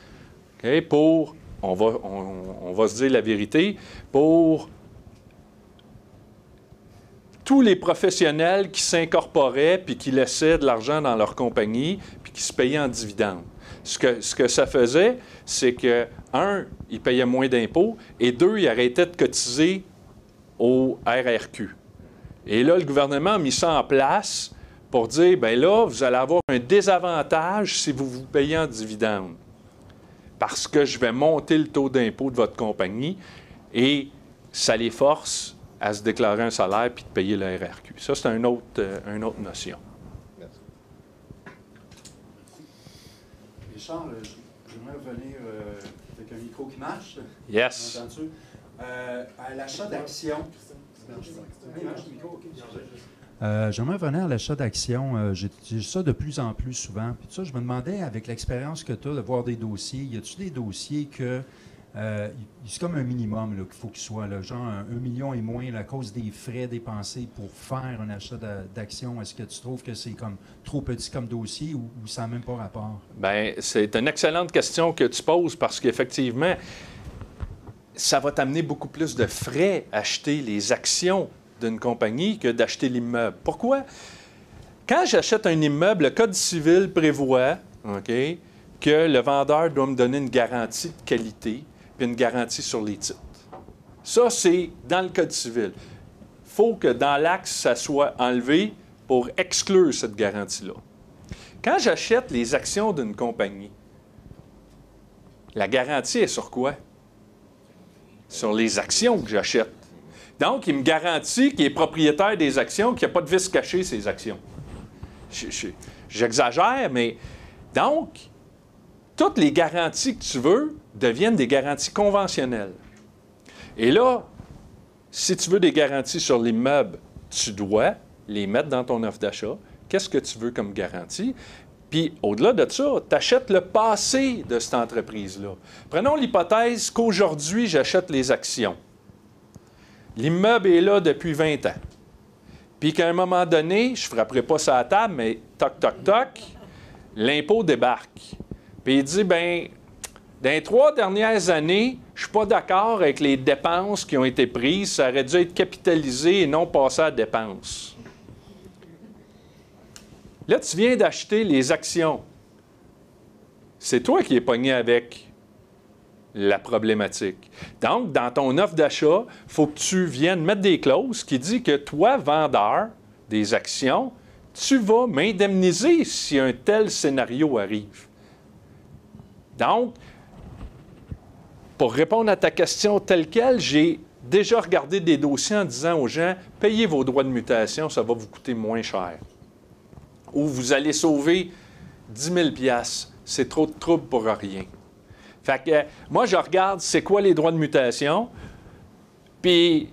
Speaker 5: pour, on va, on, va se dire la vérité, pour tous les professionnels qui s'incorporaient puis qui laissaient de l'argent dans leur compagnie puis qui se payaient en dividendes. Ce que, ça faisait, c'est que, un, ils payaient moins d'impôts et deux, ils arrêtaient de cotiser au RRQ. Et là, le gouvernement a mis ça en place pour dire, bien là, vous allez avoir un désavantage si vous vous payez en dividende. Parce que je vais monter le taux d'impôt de votre compagnie et ça les force à se déclarer un salaire puis de payer le RRQ. Ça, c'est euh, une autre notion.
Speaker 12: Richard, euh, j'aimerais revenir euh, avec un micro qui marche.
Speaker 5: Yes.
Speaker 12: à l'achat d'actions, euh, J'aimerais revenir à l'achat d'actions. Euh, j'ai ça de plus en plus souvent. Puis ça, je me demandais, avec l'expérience que tu as de voir des dossiers, y a-tu des dossiers que euh, c'est comme un minimum qu'il faut qu'il soit, là, genre un, million et moins à cause des frais dépensés pour faire un achat d'actions. Est-ce que tu trouves que c'est comme trop petit comme dossier ou, ça n'a même pas rapport?
Speaker 5: Bien, c'est une excellente question que tu poses parce qu'effectivement, ça va t'amener beaucoup plus de frais acheter les actions d'une compagnie que d'acheter l'immeuble. Pourquoi? Quand j'achète un immeuble, le Code civil prévoit que le vendeur doit me donner une garantie de qualité puis une garantie sur les titres. Ça, c'est dans le Code civil. Il faut que dans l'axe, ça soit enlevé pour exclure cette garantie-là. Quand j'achète les actions d'une compagnie, la garantie est sur quoi? sur les actions que j'achète. Donc, il me garantit qu'il est propriétaire des actions, qu'il n'y a pas de vice caché ces actions. J'exagère, mais donc, toutes les garanties que tu veux deviennent des garanties conventionnelles. Et là, si tu veux des garanties sur l'immeuble, tu dois les mettre dans ton offre d'achat. Qu'est-ce que tu veux comme garantie? Puis au-delà de ça, tu achètes le passé de cette entreprise-là. Prenons l'hypothèse qu'aujourd'hui, j'achète les actions. L'immeuble est là depuis 20 ans. Puis qu'à un moment donné, je ne frapperai pas ça à table, mais toc, toc, toc, l'impôt débarque. Puis il dit, ben, dans les trois dernières années, je ne suis pas d'accord avec les dépenses qui ont été prises. Ça aurait dû être capitalisé et non passé à dépenses. Là, tu viens d'acheter les actions. C'est toi qui es pogné avec la problématique. Donc, dans ton offre d'achat, il faut que tu viennes mettre des clauses qui disent que toi, vendeur des actions, tu vas m'indemniser si un tel scénario arrive. Donc, pour répondre à ta question telle qu'elle, j'ai déjà regardé des dossiers en disant aux gens, payez vos droits de mutation, ça va vous coûter moins cher où vous allez sauver 10 000 C'est trop de trouble pour rien. Fait que, moi, je regarde c'est quoi les droits de mutation, puis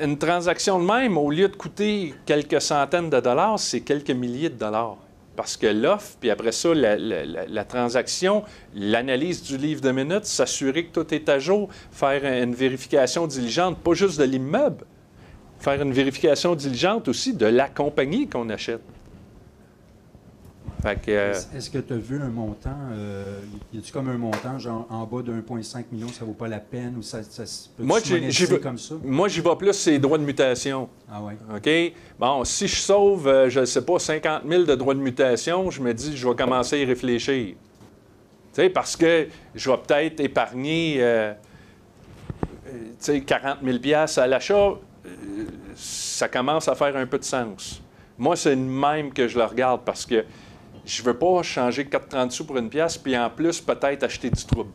Speaker 5: une transaction de même, au lieu de coûter quelques centaines de dollars, c'est quelques milliers de dollars. Parce que l'offre, puis après ça, la, transaction, l'analyse du livre de minutes, s'assurer que tout est à jour, faire une vérification diligente, pas juste de l'immeuble, faire une vérification diligente aussi de la compagnie qu'on achète.
Speaker 12: Euh, est-ce que tu as vu un montant, euh, y a-tu comme un montant, genre en bas de 1,5 million, ça vaut pas la peine ou ça, ça peut moi, comme ça?
Speaker 5: Moi, j'y vais plus, c'est droits de mutation.
Speaker 12: Ah oui.
Speaker 5: OK? Bon, si je sauve, euh, je ne sais pas, 50 000 de droits de mutation, je me dis, je vais commencer à y réfléchir. Tu sais, parce que je vais peut-être épargner, tu sais, 40 000 à l'achat, ça commence à faire un peu de sens. Moi, c'est le même que je le regarde parce que je ne veux pas changer 4,30 sous pour une pièce, puis en plus, peut-être acheter du trouble.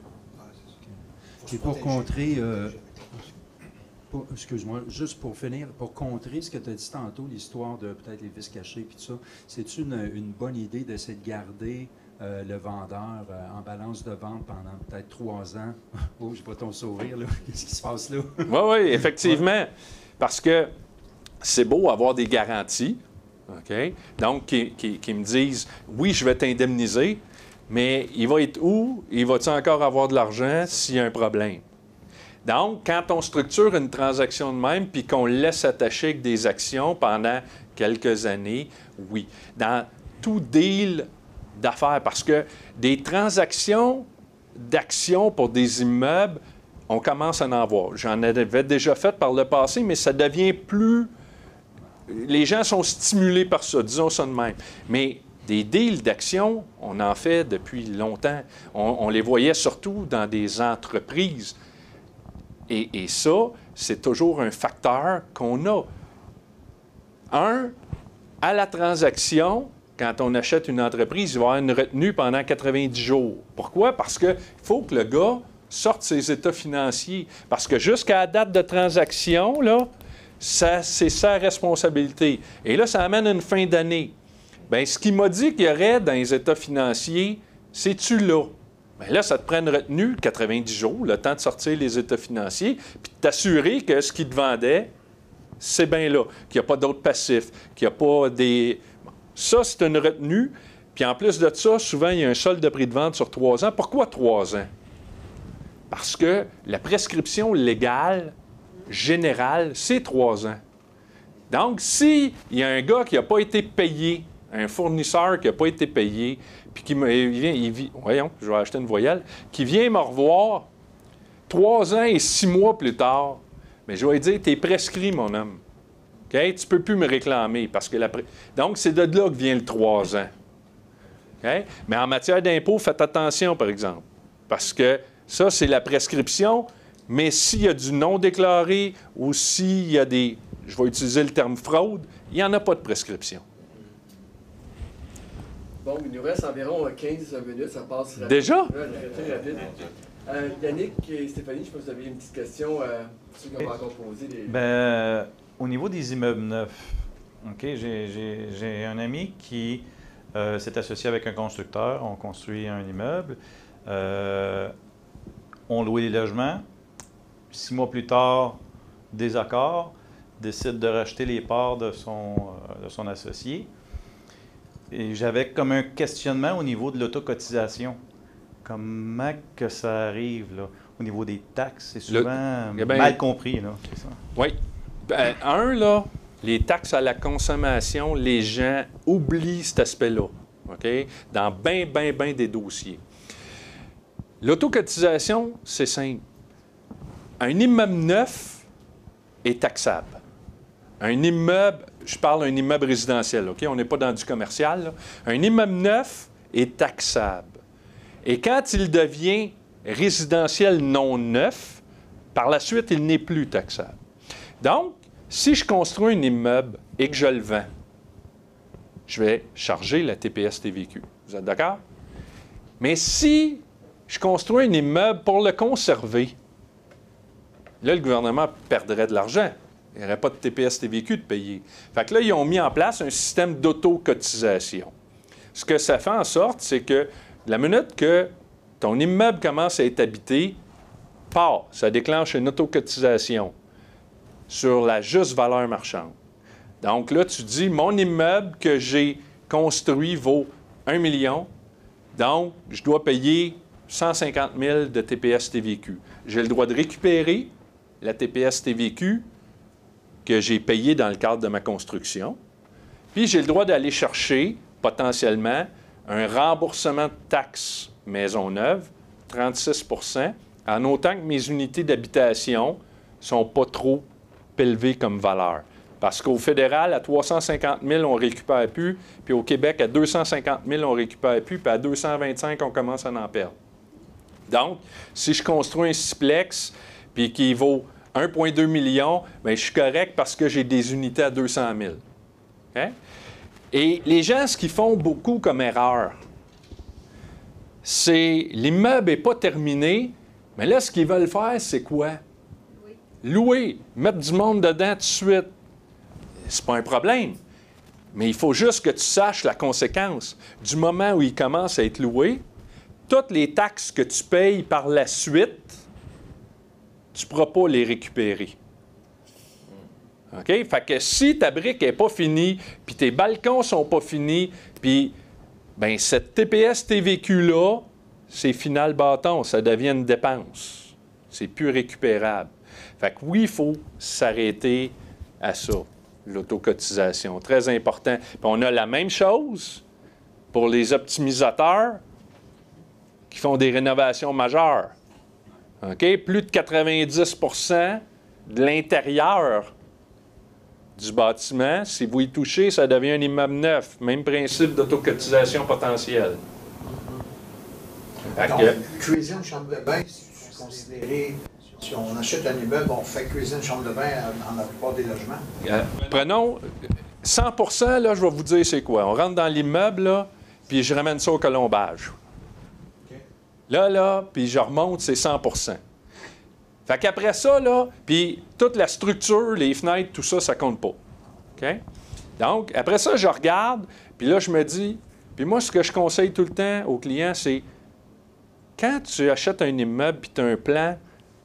Speaker 12: Et pour contrer, euh, excuse-moi, juste pour finir, pour contrer ce que tu as dit tantôt, l'histoire de peut-être les vis cachés et tout ça, c'est une, une bonne idée d'essayer de garder euh, le vendeur euh, en balance de vente pendant peut-être trois ans? oh, je vois ton sourire, là. Qu'est-ce qui se passe là?
Speaker 5: oui, oui, effectivement. Parce que c'est beau avoir des garanties, OK? Donc, qui, me disent, oui, je vais t'indemniser, mais il va être où? Il va-tu encore avoir de l'argent s'il y a un problème? Donc, quand on structure une transaction de même, puis qu'on laisse attacher avec des actions pendant quelques années, oui. Dans tout deal d'affaires parce que des transactions d'actions pour des immeubles, on commence à en voir. J'en avais déjà fait par le passé, mais ça devient plus... Les gens sont stimulés par ça, disons ça de même. Mais des deals d'actions, on en fait depuis longtemps. On, les voyait surtout dans des entreprises. Et, et ça, c'est toujours un facteur qu'on a. Un, à la transaction, quand on achète une entreprise, il va y avoir une retenue pendant 90 jours. Pourquoi? Parce qu'il faut que le gars sorte ses états financiers. Parce que jusqu'à la date de transaction, là, ça, c'est sa responsabilité. Et là, ça amène une fin d'année. Bien, ce qu'il m'a dit qu'il y aurait dans les états financiers, c'est-tu là? Bien là, ça te prend une retenue 90 jours, le temps de sortir les états financiers, puis de t'assurer que ce qu'il te vendait, c'est bien là, qu'il n'y a pas d'autres passifs, qu'il n'y a pas des ça, c'est une retenue. Puis en plus de ça, souvent, il y a un solde de prix de vente sur trois ans. Pourquoi trois ans? Parce que la prescription légale générale, c'est trois ans. Donc, s'il y a un gars qui n'a pas été payé, un fournisseur qui n'a pas été payé, puis qui me, vient, il voyons, je vais acheter une voyelle, qui vient me revoir trois ans et six mois plus tard, mais je vais lui dire, t'es prescrit, mon homme. Tu ne peux plus me réclamer parce que. Donc, c'est de là que vient le 3 ans. Mais en matière d'impôt, faites attention, par exemple, parce que ça, c'est la prescription, mais s'il y a du non déclaré ou s'il y a des, je vais utiliser le terme fraude, il n'y en a pas de prescription.
Speaker 4: Bon, il nous reste environ 15 minutes, ça passe.
Speaker 5: Déjà?
Speaker 4: Euh, Yannick et Stéphanie, je pense que vous avez une petite question euh, ceux qui n'ont pas encore posé.
Speaker 2: Ben, au niveau des immeubles neufs, j'ai un ami qui euh, s'est associé avec un constructeur. On construit un immeuble. Euh, on loue les logements. Six mois plus tard, désaccord, décide de racheter les parts de son, euh, de son associé. Et j'avais comme un questionnement au niveau de l'autocotisation. Comment que ça arrive là, au niveau des taxes? C'est souvent mal compris. Là, ça?
Speaker 5: Oui, ben, un, là, les taxes à la consommation, les gens oublient cet aspect-là, OK? Dans bien, bien, bien des dossiers. L'autocotisation, c'est simple. Un immeuble neuf est taxable. Un immeuble, je parle d'un immeuble résidentiel, OK? On n'est pas dans du commercial. Un immeuble neuf est taxable. Et quand il devient résidentiel non neuf, par la suite, il n'est plus taxable. Donc, si je construis un immeuble et que je le vends, je vais charger la TPS TVQ. Vous êtes d'accord? Mais si je construis un immeuble pour le conserver, là, le gouvernement perdrait de l'argent. Il n'y aurait pas de TPS TVQ de payer. Fait que là, ils ont mis en place un système d'auto-cotisation. Ce que ça fait en sorte, c'est que la minute que ton immeuble commence à être habité, part, ça déclenche une autocotisation sur la juste valeur marchande. Donc là, tu dis, mon immeuble que j'ai construit vaut 1 million, donc je dois payer 150 000 de TPS TVQ. J'ai le droit de récupérer la TPS TVQ que j'ai payée dans le cadre de ma construction, puis j'ai le droit d'aller chercher potentiellement un remboursement de taxes maison neuve, 36% en autant que mes unités d'habitation sont pas trop élevé comme valeur. Parce qu'au fédéral, à 350 000, on récupère plus, puis au Québec, à 250 000, on récupère plus, puis à 225, on commence à en perdre. Donc, si je construis un siplex, puis qui vaut 1,2 million, bien, je suis correct parce que j'ai des unités à 200 000. Hein? Et les gens, ce qu'ils font beaucoup comme erreur, c'est l'immeuble n'est pas terminé, mais là, ce qu'ils veulent faire, c'est quoi? louer, mettre du monde dedans tout de suite, c'est pas un problème. Mais il faut juste que tu saches la conséquence. Du moment où il commence à être loué, toutes les taxes que tu payes par la suite, tu ne pourras pas les récupérer. OK? Fait que si ta brique n'est pas finie, puis tes balcons sont pas finis, puis ben cette TPS TVQ-là, c'est final bâton, ça devient une dépense. C'est plus récupérable. Fait que oui, il faut s'arrêter à ça, l'autocotisation. Très important. Puis on a la même chose pour les optimisateurs qui font des rénovations majeures. OK? Plus de 90% de l'intérieur du bâtiment, si vous y touchez, ça devient un immeuble neuf. Même principe d'autocotisation potentielle.
Speaker 3: Donc, cuisine, chambre de bain, c'est considéré si on achète un immeuble, on fait cuisine, chambre de bain dans la plupart des logements.
Speaker 5: Euh, prenons 100 là, je vais vous dire c'est quoi. On rentre dans l'immeuble, puis je ramène ça au colombage. Là, là, puis je remonte, c'est 100% Fait qu'après ça, là, puis toute la structure, les fenêtres, tout ça, ça compte pas. OK? Donc, après ça, je regarde, puis là, je me dis, puis moi, ce que je conseille tout le temps aux clients, c'est quand tu achètes un immeuble puis tu as un plan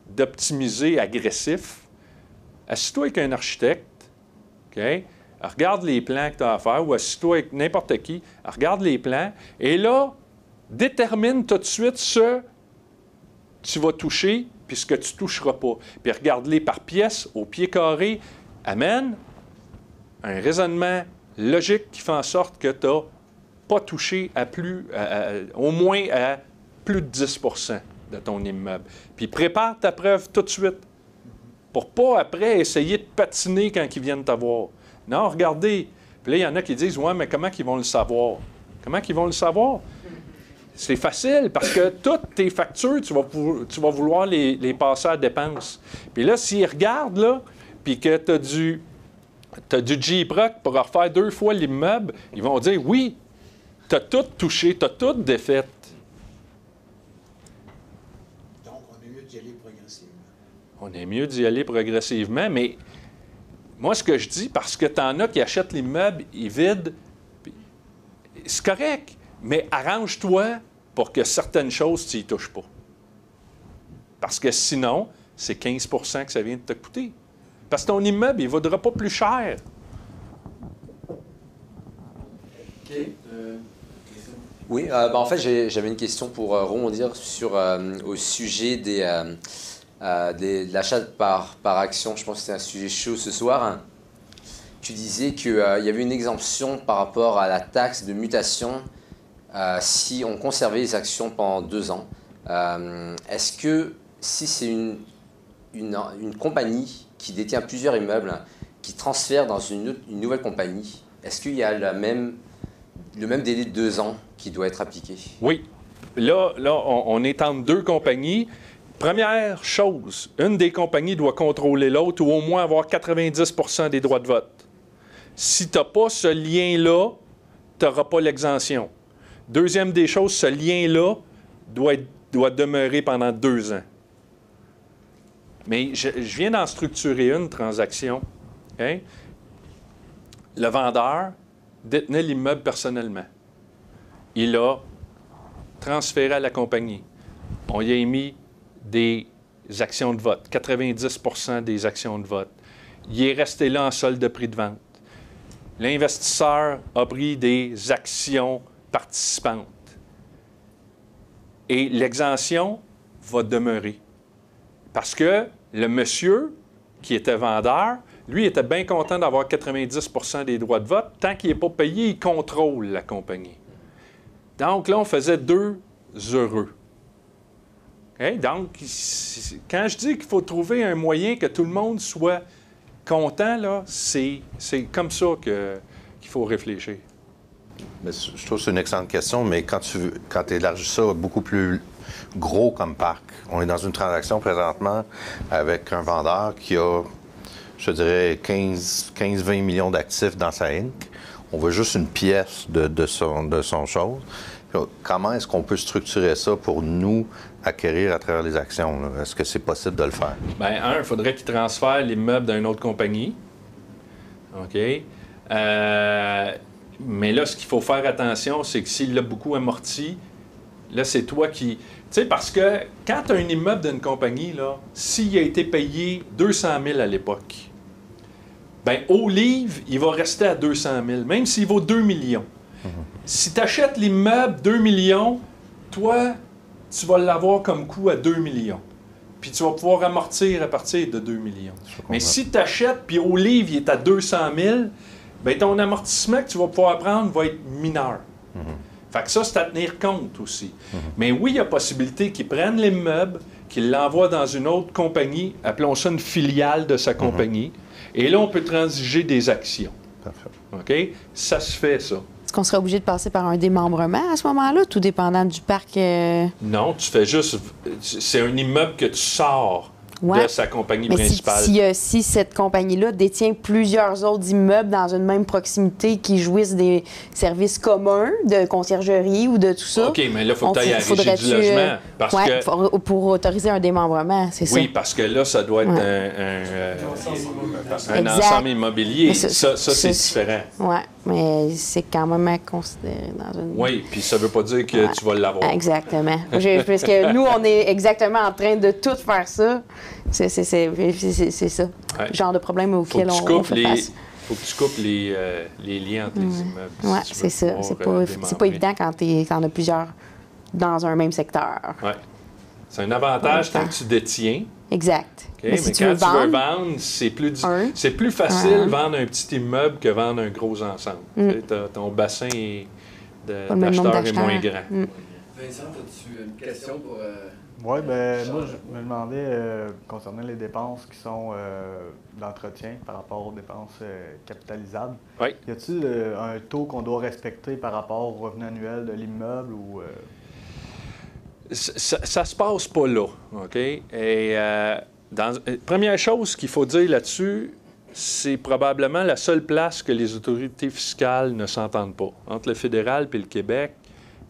Speaker 5: d'optimiser agressif, assis-toi avec un architecte, OK? Regarde les plans que tu as à faire, ou assis-toi avec n'importe qui, regarde les plans, et là, détermine tout de suite ce que tu vas toucher puis ce que tu ne toucheras pas. Puis regarde-les par pièce, au pied carré, amène un raisonnement logique qui fait en sorte que tu n'as pas touché à plus, au moins à plus de 10% de ton immeuble. Puis prépare ta preuve tout de suite pour pas après essayer de patiner quand ils viennent t'avoir. Non, regardez. Puis là, il y en a qui disent Ouais, mais comment ils vont le savoir? Comment ils vont le savoir? C'est facile parce que toutes tes factures, tu vas, tu vas vouloir les, passer à dépenses. Puis là, s'ils regardent, là, puis que tu as du, as du G-Proc pour refaire deux fois l'immeuble, ils vont dire Oui, tu as tout touché, tu as tout défait. on est mieux d'y aller progressivement, mais moi, ce que je dis, parce que tu en as qui achètent l'immeuble, ils vident, c'est correct, mais arrange-toi pour que certaines choses, tu n'y touches pas. Parce que sinon, c'est 15 que ça vient de te coûter. Parce que ton immeuble, il ne vaudra pas plus cher.
Speaker 13: OK. Euh, oui, euh, ben, en fait, j'avais une question pour euh, rebondir sur, au sujet des euh, de l'achat par, par action, je pense que c'était un sujet chaud ce soir. Tu disais qu'il euh, y avait une exemption par rapport à la taxe de mutation euh, si on conservait les actions pendant deux ans. Est-ce que si c'est une, une, compagnie qui détient plusieurs immeubles, qui transfère dans une, nouvelle compagnie, est-ce qu'il y a le même délai de deux ans qui doit être appliqué?
Speaker 5: Oui. Là, là on, on est entre deux compagnies. Première chose, une des compagnies doit contrôler l'autre ou au moins avoir 90% des droits de vote. Si tu n'as pas ce lien-là, tu n'auras pas l'exemption. Deuxième des choses, ce lien-là doit, doit demeurer pendant deux ans. Mais je, viens d'en structurer une transaction. Hein? Le vendeur détenait l'immeuble personnellement. Il a transféré à la compagnie. On y a émis des actions de vote, 90% des actions de vote. Il est resté là en solde de prix de vente. L'investisseur a pris des actions participantes. Et l'exemption va demeurer. Parce que le monsieur qui était vendeur, lui, était bien content d'avoir 90% des droits de vote. Tant qu'il n'est pas payé, il contrôle la compagnie. Donc là, on faisait deux heureux. Donc, quand je dis qu'il faut trouver un moyen que tout le monde soit content, c'est, comme ça qu'il faut réfléchir.
Speaker 6: Je trouve que c'est une excellente question, mais quand tu quand élargis ça beaucoup plus gros comme parc, on est dans une transaction présentement avec un vendeur qui a, je dirais, 15-20 millions d'actifs dans sa Inc. on veut juste une pièce de, son, de son chose. Comment est-ce qu'on peut structurer ça pour nous acquérir à travers les actions? Est-ce que c'est possible de le faire?
Speaker 5: Bien, un, il faudrait qu'il transfère l'immeuble d'une autre compagnie. OK? Euh, mais là, ce qu'il faut faire attention, c'est que s'il l'a beaucoup amorti, là, c'est toi qui. Tu sais, parce que quand tu as un immeuble d'une compagnie, là, s'il a été payé 200 000 à l'époque, bien, au livre, il va rester à 200 000, même s'il vaut 2 millions. Si tu achètes l'immeuble 2 millions, toi, tu vas l'avoir comme coût à 2 millions. Puis tu vas pouvoir amortir à partir de 2 millions. Mais si tu achètes, puis au livre, il est à 200 000, bien, ton amortissement que tu vas pouvoir prendre va être mineur. Mhm. Fait que ça, c'est à tenir compte aussi. Mhm. Mais oui, il y a possibilité qu'ils prennent l'immeuble, qu'ils l'envoient dans une autre compagnie, appelons ça une filiale de sa mhm. compagnie, et là, on peut transiger des actions. Parfait. OK? Ça se fait, ça.
Speaker 10: Est-ce qu'on serait obligé de passer par un démembrement à ce moment-là, tout dépendant du parc? Euh?
Speaker 5: Non, tu fais juste. C'est un immeuble que tu sors de sa compagnie principale.
Speaker 10: Si, si, cette compagnie-là détient plusieurs autres immeubles dans une même proximité qui jouissent des services communs de conciergerie ou de tout ça.
Speaker 5: OK, mais là, il faut que tu ailles à la du logement. Parce
Speaker 10: que... pour, autoriser un démembrement, c'est ça.
Speaker 5: Oui, parce que là, ça doit être un, euh, un, ensemble immobilier. Ça, ça, c'est différent.
Speaker 10: Oui, mais c'est quand même à considérer dans une.
Speaker 5: Oui, puis ça ne veut pas dire que tu vas l'avoir.
Speaker 10: Exactement. parce que nous, on est exactement en train de tout faire ça. C'est ça. Le genre de problème auquel on, fait face.
Speaker 5: faut que tu coupes les, euh, les liens entre les immeubles.
Speaker 10: Oui, c'est ça. C'est pas, pas évident quand tu en as plusieurs dans un même secteur.
Speaker 5: Oui. C'est un avantage tant que tu détiens.
Speaker 10: Exact.
Speaker 5: Mais, quand tu veux vendre, c'est plus, c'est plus facile vendre un petit immeuble que vendre un gros ensemble. Mm. Ton bassin d'acheteur est moins grand. Mm.
Speaker 4: Vincent, as-tu une question pour. Euh,
Speaker 14: oui, ben moi, je me demandais euh, concernant les dépenses qui sont euh, d'entretien par rapport aux dépenses euh, capitalisables.
Speaker 5: Oui.
Speaker 14: Y a-t-il un taux qu'on doit respecter par rapport au revenu annuel de l'immeuble ou.
Speaker 5: Ça, ça, se passe pas là? Et dans, première chose qu'il faut dire là-dessus, c'est probablement la seule place que les autorités fiscales ne s'entendent pas. Entre le fédéral et le Québec,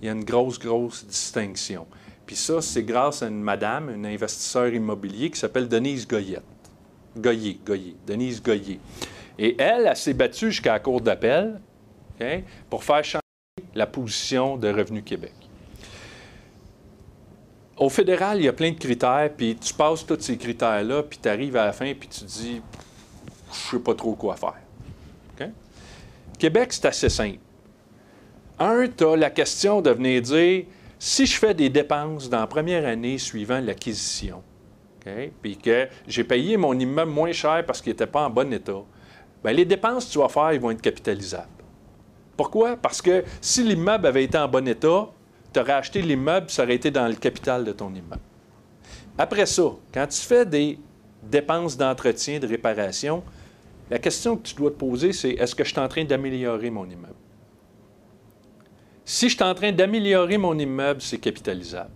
Speaker 5: il y a une grosse, grosse distinction. Puis ça, c'est grâce à une madame, une investisseur immobilier qui s'appelle Denise Goyette. Goyer, Goyer, Denise Goyer. Et elle, elle, s'est battue jusqu'à la Cour d'appel pour faire changer la position de Revenu Québec. Au fédéral, il y a plein de critères, puis tu passes tous ces critères-là, puis tu arrives à la fin, puis tu dis, je sais pas trop quoi faire. Québec, c'est assez simple. Un, tu as la question de venir dire, si je fais des dépenses dans la première année suivant l'acquisition, puis que j'ai payé mon immeuble moins cher parce qu'il n'était pas en bon état, bien, les dépenses que tu vas faire ils vont être capitalisables. Pourquoi? Parce que si l'immeuble avait été en bon état, tu aurais acheté l'immeuble, ça aurait été dans le capital de ton immeuble. Après ça, quand tu fais des dépenses d'entretien, de réparation, la question que tu dois te poser, c'est est-ce que je suis en train d'améliorer mon immeuble? Si je suis en train d'améliorer mon immeuble, c'est capitalisable.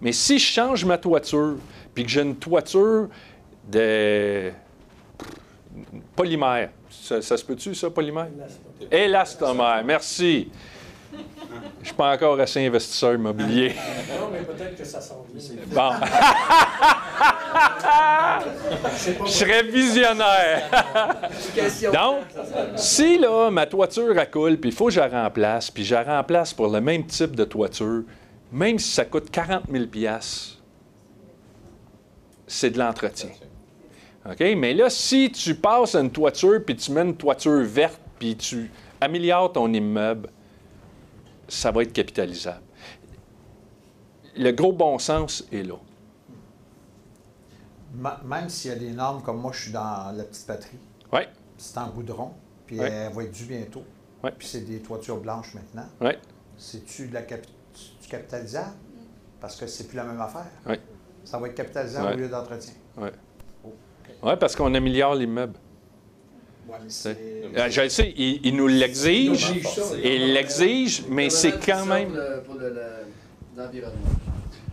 Speaker 5: Mais si je change ma toiture, puis que j'ai une toiture de polymère, ça, se peut-tu, ça, polymère? Élastomère, merci. Je ne suis pas encore assez investisseur immobilier.
Speaker 9: Non, mais peut-être que ça s'en vient.
Speaker 5: Bon. Je serais visionnaire. Donc, si là, ma toiture a coule, puis il faut que je la remplace, puis je la remplace pour le même type de toiture, même si ça coûte 40 000 c'est de l'entretien. OK? Mais là, si tu passes à une toiture, puis tu mets une toiture verte, puis tu améliores ton immeuble, ça va être capitalisable. Le gros bon sens est là.
Speaker 3: Même s'il y a des normes, comme moi, je suis dans la petite patrie.
Speaker 5: Oui.
Speaker 3: C'est en goudron, puis elle va être due bientôt.
Speaker 5: Oui.
Speaker 3: Puis c'est des toitures blanches maintenant.
Speaker 5: Oui.
Speaker 3: C'est-tu de la capitalisable? Parce que c'est plus la même affaire.
Speaker 5: Oui.
Speaker 3: Ça va être capitalisable au lieu d'entretien.
Speaker 5: Oui. Oui, parce qu'on améliore l'immeuble. Euh, je le sais, il, nous l'exige, il l'exige, mais c'est quand même... Pour l'environnement.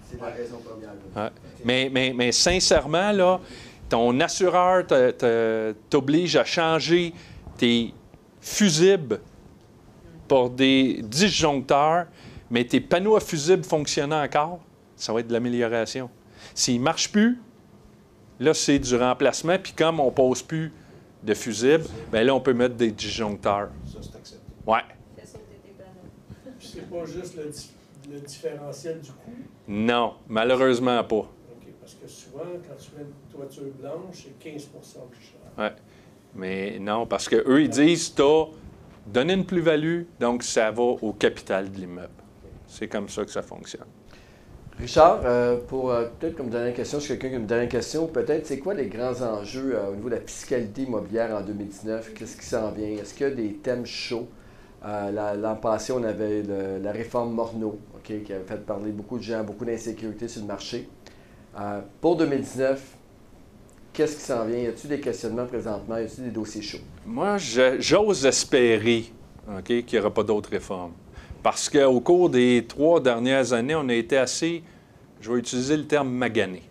Speaker 5: C'est la raison première. Mais, mais, mais sincèrement, là, ton assureur t'oblige à changer tes fusibles pour des disjoncteurs, mais tes panneaux à fusibles fonctionnent encore, ça va être de l'amélioration. S'ils ne marchent plus, là, c'est du remplacement. Puis comme on ne pose plus de fusibles, bien là, on peut mettre des disjoncteurs. Ça, c'est accepté. Ouais.
Speaker 9: c'est pas juste le, différentiel du coût?
Speaker 5: Non, malheureusement pas. OK,
Speaker 9: parce que souvent, quand tu mets une toiture blanche, c'est 15 plus cher.
Speaker 5: Oui. Mais non, parce qu'eux, ils disent, tu as donné une plus-value, donc ça va au capital de l'immeuble. C'est comme ça que ça fonctionne.
Speaker 4: Richard, euh, pour euh, peut-être comme dernière question, si quelqu'un qui a une dernière question, peut-être, c'est quoi les grands enjeux euh, au niveau de la fiscalité immobilière en 2019? Qu'est-ce qui s'en vient? Est-ce qu'il y a des thèmes chauds? L'an passé, on avait la réforme Morneau, qui avait fait parler beaucoup de gens, beaucoup d'insécurité sur le marché. pour 2019, qu'est-ce qui s'en vient? Y a-t-il des questionnements présentement? Y a-t-il des dossiers chauds?
Speaker 5: Moi, j'ose espérer qu'il n'y aura pas d'autres réformes. Parce qu'au cours des trois dernières années, on a été assez, je vais utiliser le terme magané.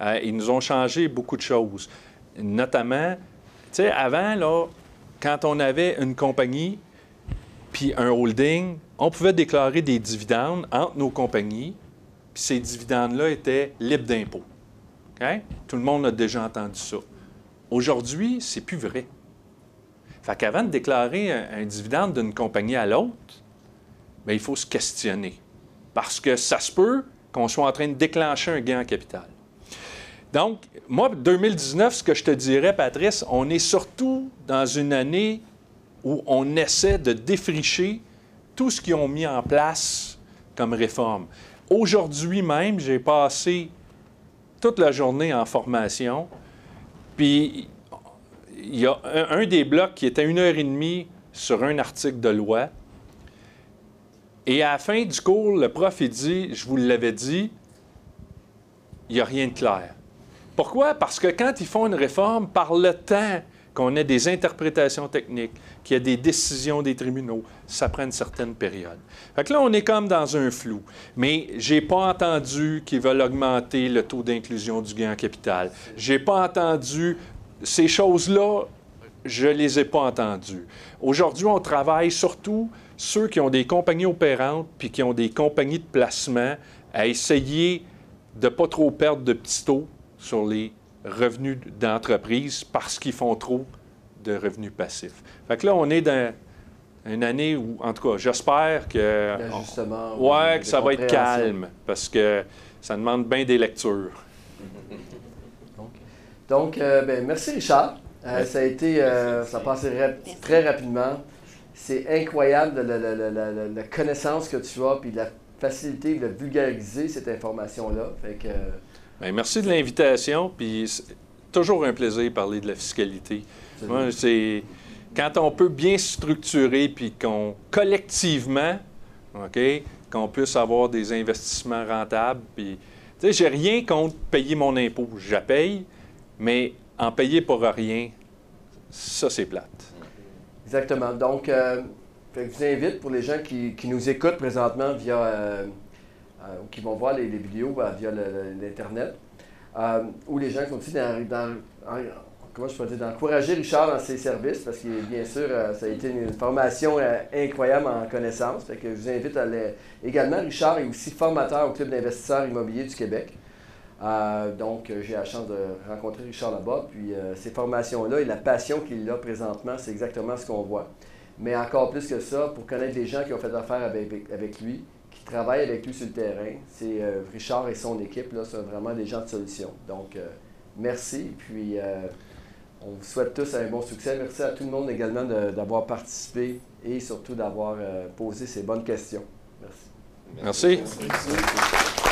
Speaker 5: Euh, ils nous ont changé beaucoup de choses. Notamment, tu sais, avant, là, quand on avait une compagnie puis un holding, on pouvait déclarer des dividendes entre nos compagnies, puis ces dividendes-là étaient libres d'impôt. Tout le monde a déjà entendu ça. Aujourd'hui, c'est plus vrai. Fait qu'avant de déclarer un dividende d'une compagnie à l'autre, mais il faut se questionner. Parce que ça se peut qu'on soit en train de déclencher un gain en capital. Donc, moi, 2019, ce que je te dirais, Patrice, on est surtout dans une année où on essaie de défricher tout ce qu'ils ont mis en place comme réforme. Aujourd'hui même, j'ai passé toute la journée en formation, puis il y a un, un des blocs qui était une heure et demie sur un article de loi. Et à la fin du cours, le prof, il dit, je vous l'avais dit, il n'y a rien de clair. Pourquoi? Parce que quand ils font une réforme, par le temps qu'on ait des interprétations techniques, qu'il y a des décisions des tribunaux, ça prend une certaine période. Fait que là, on est comme dans un flou. Mais j'ai pas entendu qu'ils veulent augmenter le taux d'inclusion du gain en capital. J'ai pas entendu ces choses-là, je les ai pas entendues. Aujourd'hui, on travaille surtout ceux qui ont des compagnies opérantes puis qui ont des compagnies de placement à essayer de ne pas trop perdre de petits taux sur les revenus d'entreprise parce qu'ils font trop de revenus passifs. Fait que là, on est dans une année où, en tout cas, j'espère que, ouais, que ça va être calme parce que ça demande bien des lectures.
Speaker 4: Donc, euh, ben, merci Richard. Euh, ça a été, euh, ça passait très rapidement c'est incroyable la, connaissance que tu as, puis la facilité de vulgariser cette information-là. que...
Speaker 5: Bien, merci de l'invitation, puis c'est toujours un plaisir de parler de la fiscalité. c'est quand on peut bien structurer, puis qu'on collectivement, OK, qu'on puisse avoir des investissements rentables, puis, tu sais, j'ai rien contre payer mon impôt. Je paye, mais en payer pour rien, ça, c'est plate.
Speaker 4: Exactement. Donc, euh, je vous invite pour les gens qui, nous écoutent présentement via, euh, euh, qui vont voir les, vidéos via l'Internet, ou les gens qui sont aussi dans, comment je dire, d'encourager Richard dans ses services, parce que bien sûr, ça a été une formation incroyable en connaissances. Je vous invite à aller. Également, Richard est aussi formateur au Club d'investisseurs immobiliers du Québec. Euh, donc, euh, j'ai la chance de rencontrer Richard là-bas. Puis, euh, ces formations-là et la passion qu'il a présentement, c'est exactement ce qu'on voit. Mais encore plus que ça, pour connaître les gens qui ont fait affaire avec, lui, qui travaillent avec lui sur le terrain, c'est Richard et son équipe, là, sont vraiment des gens de solution. Donc, merci. Puis, on vous souhaite tous un bon succès. Merci à tout le monde également d'avoir participé et surtout d'avoir posé ces bonnes questions.
Speaker 5: Merci. merci.